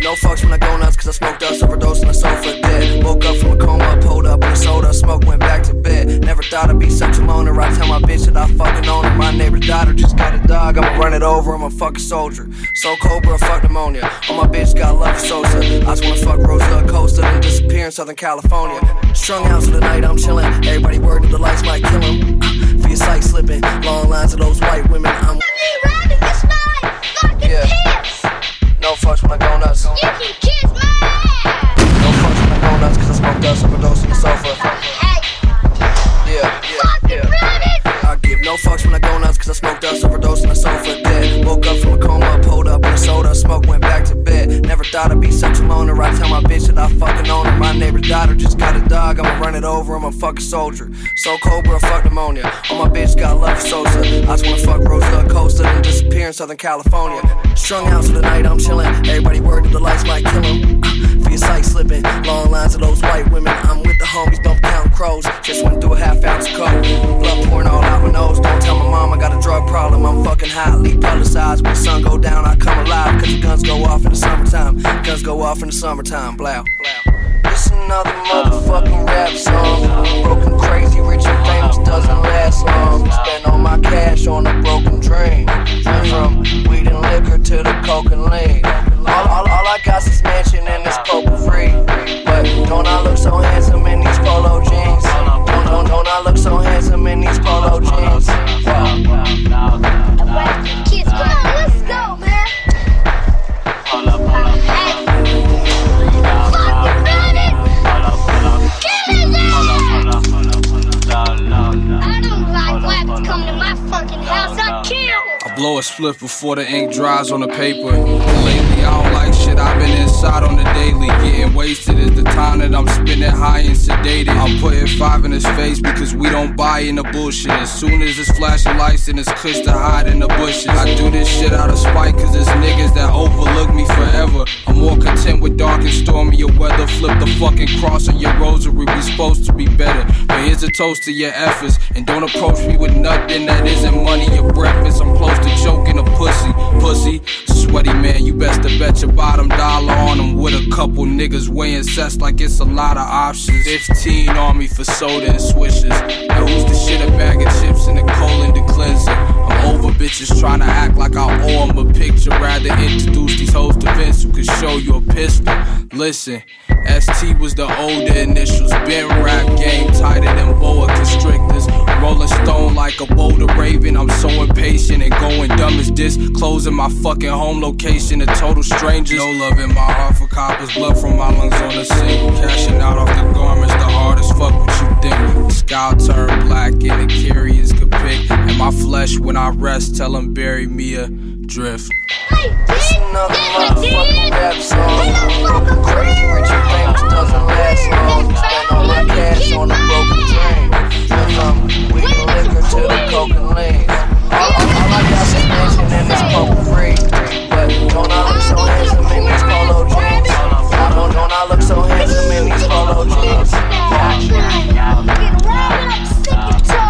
No fucks when I go nuts. You can kiss my ass! Yeah, no fucks when I go nuts, cause I smoke dust and on the sofa. I I I dead. Woke up from a coma, pulled up with a soda, smoke, went back to bed. Never thought I'd be such a loner. I tell my bitch that I fucking own her. My neighbor's daughter just got a dog, I'ma run it over, I'm a fucking soldier. So cobra, fuck pneumonia. All my bitch got love for Sosa. I just wanna fuck Rosa Acosta and disappear in Southern California. Strung out to the night, I'm chilling. Everybody worried that the lights might kill him. For your sight slipping, long lines of those white women. I'm you riding this night! Fucking Yeah. no fucks when I go nuts. You can kiss dust, overdose on the sofa. Yeah, yeah, yeah. I give no fucks when I go nuts, cause I smoke dust, overdose on the sofa, dead. Woke up from a coma, pulled up with a soda, smoke, went back to bed. Never thought I'd be such a loner. I tell my bitch that I fucking own her. My neighbor's daughter just got a dog, I'ma run it over, I'm a fucking soldier. So cobra, fuck pneumonia. All my bitch got love for Sosa. I just wanna fuck Rosa Acosta and disappear in Southern California. Strung out to the night, I'm chillin'. Everybody worried that the lights might kill him. Your sight slipping, long lines of those white women. I'm with the homies, don't count crows. Just went through a half ounce of coke. Blood pouring all out my nose. Don't tell my mom I got a drug problem. I'm fucking hotly publicized. When the sun go down, I come alive. Cause the guns go off in the summertime. Guns go off off in the summertime, blow. This another motherfucking rap song. Broken, crazy, rich and famous doesn't last long. Spend all my cash on a broken dream. From weed and liquor to the coke and lean. All, all, all I got is mansion and this purple free. But don't I look so handsome in these polo jeans? Don't, don't, don't I look so handsome in these polo jeans? Kids, come on, let's go, blow a split before the ink dries on the paper. Lately, I don't like shit. I've been inside on the daily. Getting wasted is the time that I'm spending high and sedated. I'm putting five in his face because we don't buy in the bullshit. As soon as it's flashing lights and it's kush to hide in the bushes. I do this shit out of spite cause it's niggas that overlook me forever. I'm more content with dark and stormy weather. Flip the fucking cross on your rosary. We supposed to be better. But here's a toast to your efforts. And don't approach me with nothing that isn't money or breakfast. I'm close to choking a pussy. Pussy, sweaty man, you best to bet your bottom dollar on them with a couple niggas weighing sets like it's a lot of options. 15 on me for soda and swishes. Now who's the shit a bag of chips and a colon to cleanser? I'm over bitches trying to act like I owe them a picture. Rather introduce these hoes to Vince who could show you a pistol. Listen, ST was the older initials. Been rap game tighter than boa constrictors. Rolling stone like a boulder raven. I'm so impatient and going dumb as this. Closing my fucking home location to total strangers. No love in my heart for coppers. Blood from my lungs on the scene. Cashing out off the garments. The hardest fuck what you think. Sky turn black and the carriers could pick. And my flesh when I rest. Tell 'em bury me a drift. This another motherfucking rap song. Crazy rich and famous doesn't last long. Spend all my cash on a broken dream. From weed and liquor to the coke and lean. All, all, all I got is mansion and this poker free. But don't I look so handsome in these polo jeans? Don't, don't I look so handsome in these polo jeans? This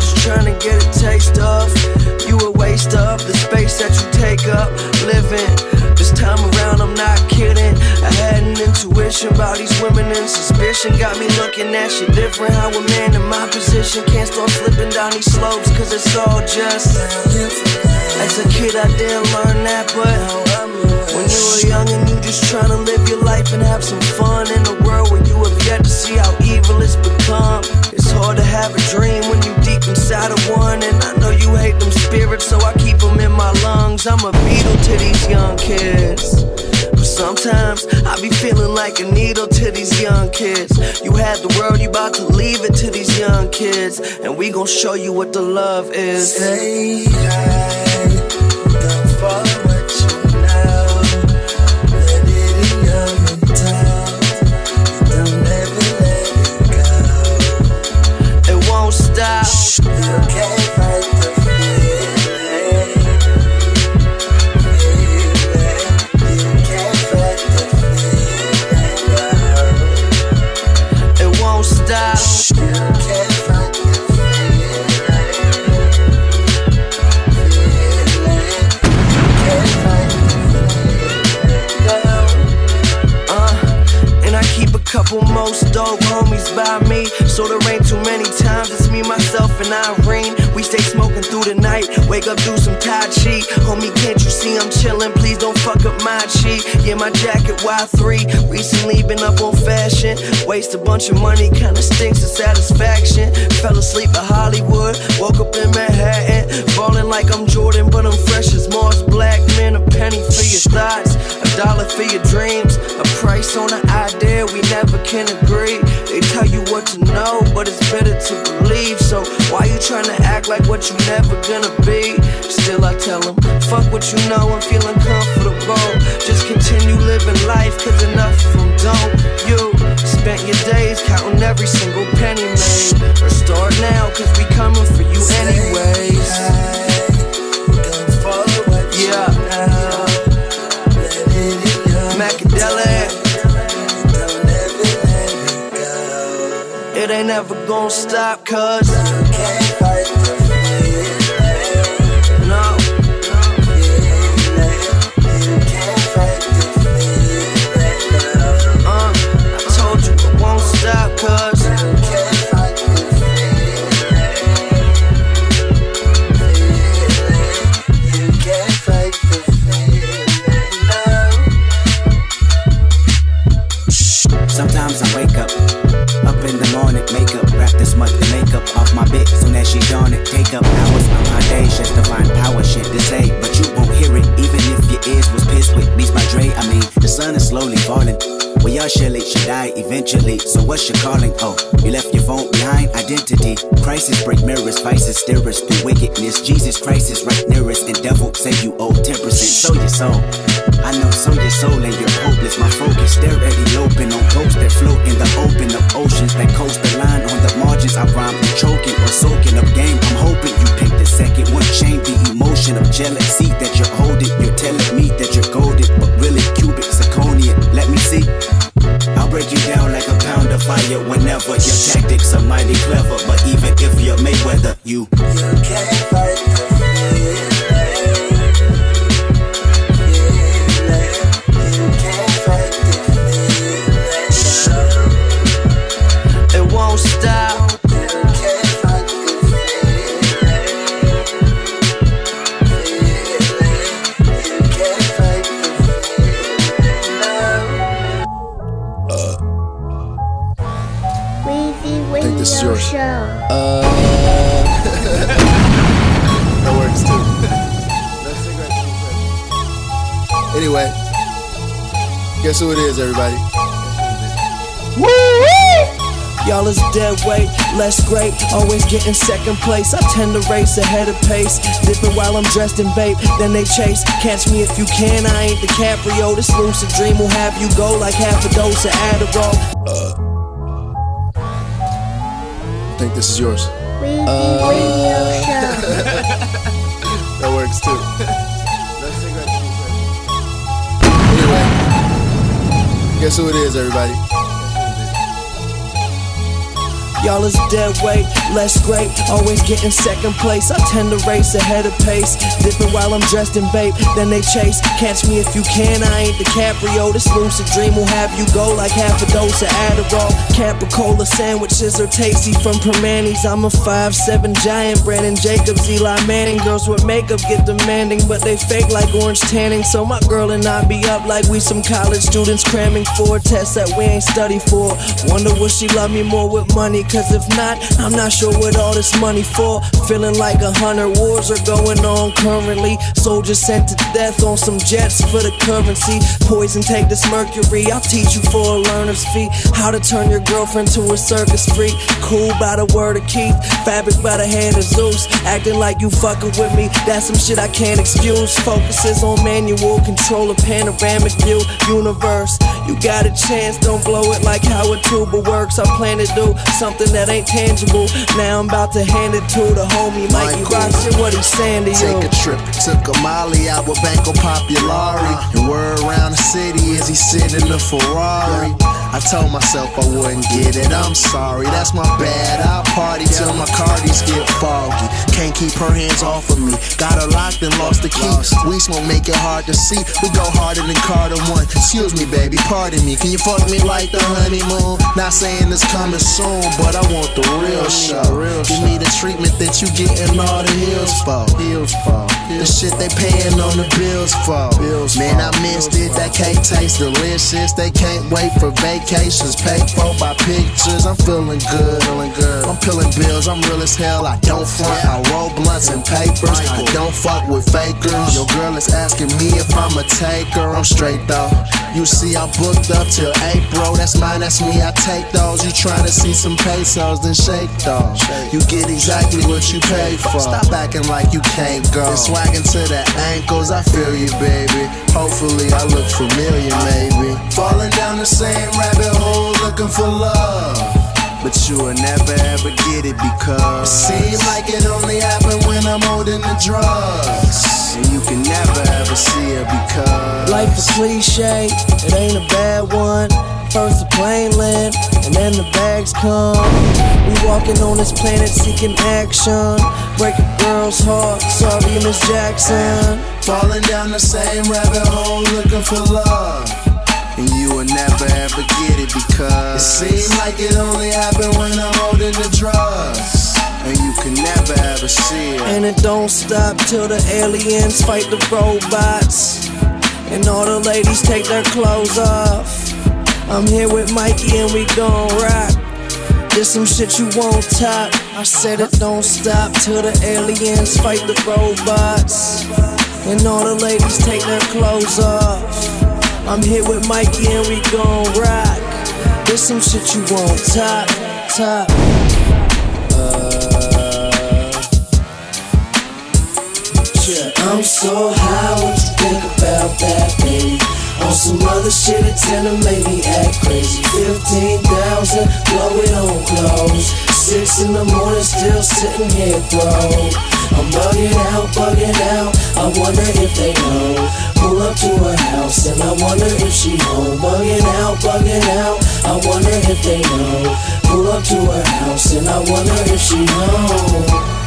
just trying to get a taste of. You a waste of the space that you take up living. This time around, I'm not kidding. I had an intuition about these women and suspicion. Got me looking at shit different. How a man in my position can't start slipping down these slopes, cause it's all just. As a kid, I didn't learn that, but when you were young and you just trying to live your life and have some fun in a world where you have yet to see how evil it's become. Hard to have a dream when you deep inside of one, and I know you hate them spirits, so I keep them in my lungs. I'm a beetle to these young kids. But sometimes I be feeling like a needle to these young kids. You had the world, you about to leave it to these young kids. And we gon' show you what the love is. Stay high, break mirrors, vices, steer us through wickedness. Jesus Christ is right near us, and devil say you owe 10%. So your soul. I know so your soul and you're hopeless. My focus, stare at the open on boats that float in the open of oceans that coast the line on the margins. I rhyme through choking or soaking up game. I'm hoping you pick the second one. Change the emotion of jealousy that you're holding. You're telling me that you're golden, but really cubic zirconia. Let me see. I'll break you down like a fire whenever your tactics are mighty clever. But even if you're Mayweather, you. You can't fight It guess who it is, everybody? Woo! Y'all is dead weight, less great, always getting second place. I tend to race ahead of pace, dipping while I'm dressed in babe. Then they chase, catch me if you can. I ain't DiCaprio. This lucid dream will have you go like half a dose of Adderall. Uh, I think this is yours. Weezy Uh, [LAUGHS] Show. that works too. Guess who it is, everybody? Y'all is dead weight, less great, always getting second place. I tend to race ahead of pace, dipping while I'm dressed in babe. Then they chase, catch me if you can. I ain't DiCaprio. This lucid dream will have you go like half a dose of Adderall. Capricola sandwiches are tasty from Primanti's. I'm a five seven giant, Brandon Jacobs, Eli Manning. Girls with makeup get demanding, but they fake like orange tanning. So my girl and I be up like we some college students cramming for a test that we ain't study for. Wonder will she love me more with money? Cause if not, I'm not sure what all this money for. Feeling like a hundred wars are going on currently. Soldiers sent to death on some jets for the currency. Poison, take this mercury. I'll teach you for a learner's fee. How to turn your girlfriend to a circus freak. Cool by the word of Keith. Fabric by the hand of Zeus. Acting like you fucking with me. That's some shit I can't excuse. Focuses on manual control, a panoramic view. Universe, you got a chance. Don't blow it like how a tuba works. I plan to do something that ain't tangible. Now I'm about to hand it to the homie Mikey Rock. Shit, what he's saying to you. Take a trip, took a Molly out with Banco Populari. And word around the city as he sitting in the Ferrari. I told myself I wouldn't get it, I'm sorry, that's my bad. I'll party till my Cartiers get foggy. Can't keep her hands off of me. Got her locked and lost the key. We smoke make it hard to see. We go harder than Carter one. Excuse me, baby, pardon me. Can you fuck me like the honeymoon? Not saying it's coming soon, but I want the real show. Give me the treatment that you getting all the heels for. Heels for. The shit they paying on the bills for. Man, I missed it. That cake tastes delicious. They can't wait for vacations. Paid for by pictures. I'm feeling good. Feeling good. I'm peeling bills. I'm real as hell. I don't front. I roll blunts and papers. I don't fuck with fakers. Your girl is asking me if I'm a taker. I'm straight though. You see, I'm booked up till April. That's mine. That's me. I take those. You trying to see some pesos, then shake off. You get exactly what you pay for. Stop acting like you can't go. And swagging to the ankles, I feel you, baby. Hopefully, I look familiar, maybe. Falling down the same rabbit hole, looking for love. But you will never ever get it because it seems like it only happened when I'm holding the drugs. And you can never ever see her because Life is cliche, it ain't a bad one. First the plane land, and then the bags come. We walking on this planet seeking action. Break a girl's heart, sorry, Miss Jackson. Falling down the same rabbit hole looking for love. And you will never ever get it because it seems like it only happened when I'm holding the drugs. And you can never ever see it. And it don't stop till the aliens fight the robots. And all the ladies take their clothes off. I'm here with Mikey and we gon' rock. There's some shit you won't top. I said it don't stop till the aliens fight the robots. And all the ladies take their clothes off. I'm here with Mikey and we gon' rock. There's some shit you won't top, top. Uh, I'm so high, what you think about that, baby? On some other shit, it tend to make me act crazy. 15,000, blow it on clothes. Six in the morning, still sitting here broke. I'm bugging out, bugging out. I wonder if they know. Pull up to her house and I wonder if she home. Bugging out, bugging out. I wonder if they know. Pull up to her house and I wonder if she home.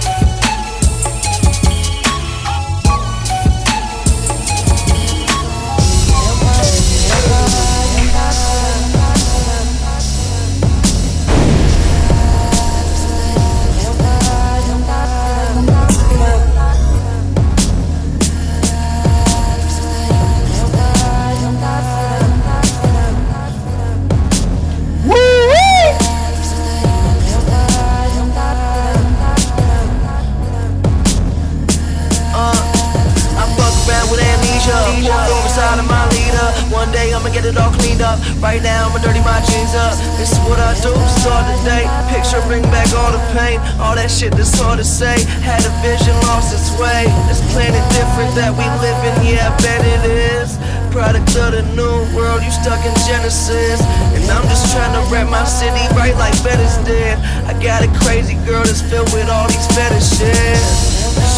That shit that's hard to say. Had a vision, lost its way. This planet different that we live in. Yeah, I bet it is. Product of the new world. You stuck in Genesis. And I'm just trying to rep my city right like Bettis did. I got a crazy girl that's filled with all these fetishes.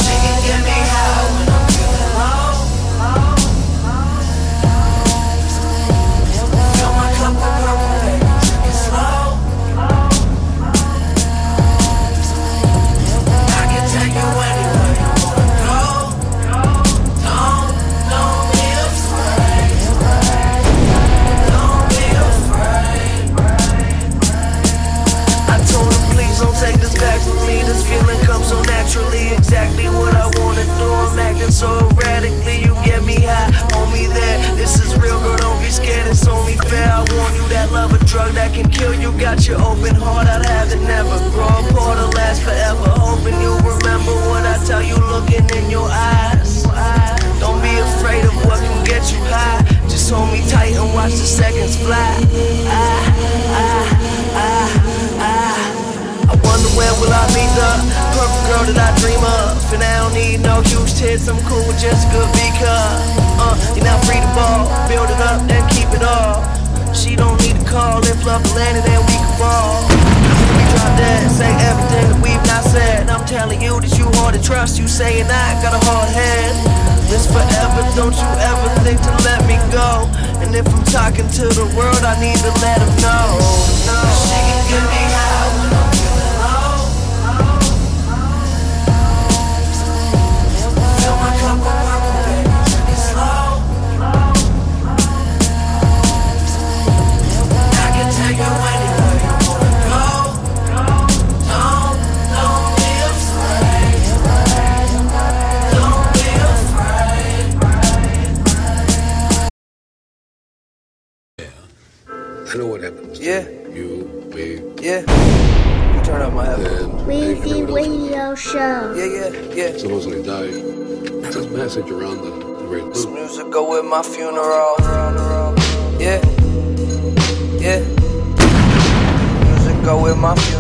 She can get me high so erratically. You get me high, hold me there. This is real, girl. Don't be scared. It's only fair. I want you that love a drug that can kill you. Got your open heart. I'd have it never grow apart or last forever. Hoping you remember what I tell you. Looking in your eyes. If love we can fall. We drop dead, say everything that we've not said. I'm telling you that you hard to trust, you saying I got a hard head. This forever, don't you ever think to let me go. And if I'm talking to the world, I need to let them know. No. She can get me Yeah, supposedly died. This message around the, the red This music go with my funeral. Yeah. Yeah. Music go with my funeral.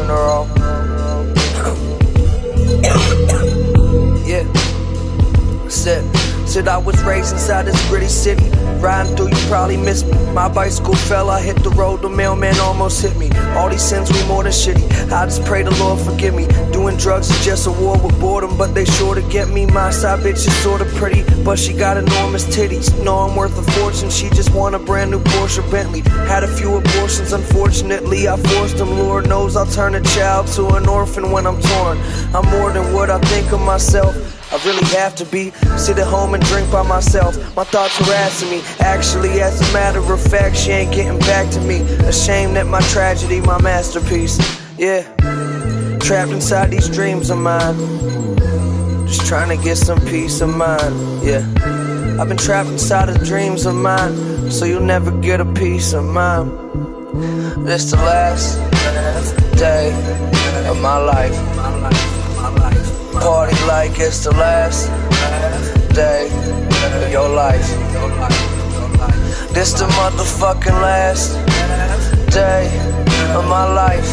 Said I was raised inside this gritty city. Riding through, you probably missed me. My bicycle fell, I hit the road, the mailman almost hit me. All these sins we more than shitty. I just pray the Lord forgive me. Doing drugs is just a war with boredom, but they sure to get me. My side bitch is sorta pretty, but she got enormous titties. Know I'm worth a fortune, she just want a brand new Porsche Bentley. Had a few abortions, unfortunately, I forced them. Lord knows I'll turn a child to an orphan when I'm torn. I'm more than what I think of myself. I really have to be. Sit at home and drink by myself. My thoughts harassing me. Actually, as a matter of fact, she ain't getting back to me. Ashamed that my tragedy, my masterpiece. Yeah. Trapped inside these dreams of mine. Just trying to get some peace of mind. Yeah. I've been trapped inside of dreams of mine. So you'll never get a piece of mine. This the last day of my life. Party like it's the last day of your life. This the motherfucking last day of my life.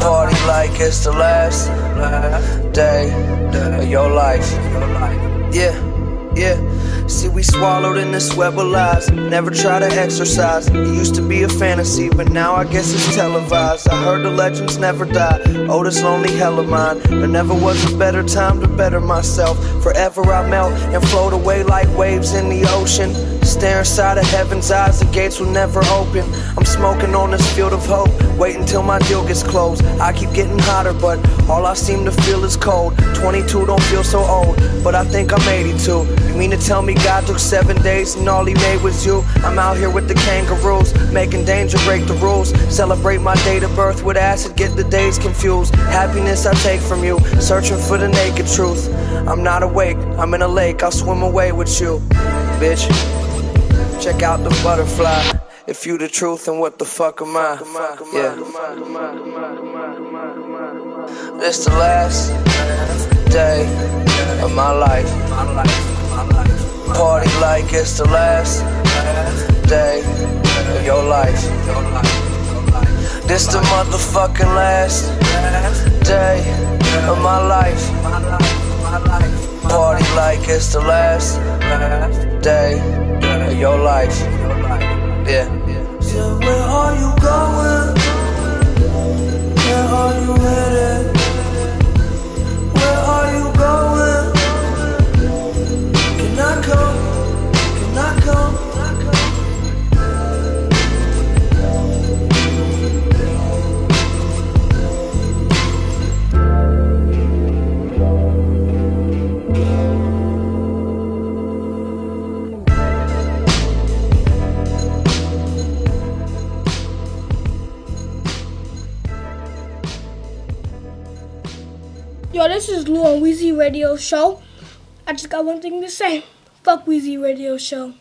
Party like it's the last day of your life. Yeah, yeah. See, we swallowed in this web of lies. Never try to exercise. It used to be a fantasy, but now I guess it's televised. I heard the legends never die. Oh, this lonely hell of mine. There never was a better time to better myself. Forever I melt and float away like waves in the ocean. Stare inside of heaven's eyes, the gates will never open. I'm smoking on this field of hope, wait until my deal gets closed. I keep getting hotter, but all I seem to feel is cold. 22 don't feel so old, but I think I'm 82. You mean to tell me God took seven days and all he made was you? I'm out here with the kangaroos, making danger break the rules. Celebrate my date of birth with acid, get the days confused. Happiness I take from you, searching for the naked truth. I'm not awake, I'm in a lake, I'll swim away with you, bitch. Check out the butterfly. If you the truth, then what the fuck am I? Yeah. This the last day of my life. Party like it's the last day of your life. This the motherfucking last day of my life. Party like it's the last day of your life. Yeah. So where are you going? Where are you headed? Where are you going? Can I come? Yo, this is Lou on Weezy Radio Show. I just got one thing to say. Fuck Weezy Radio Show.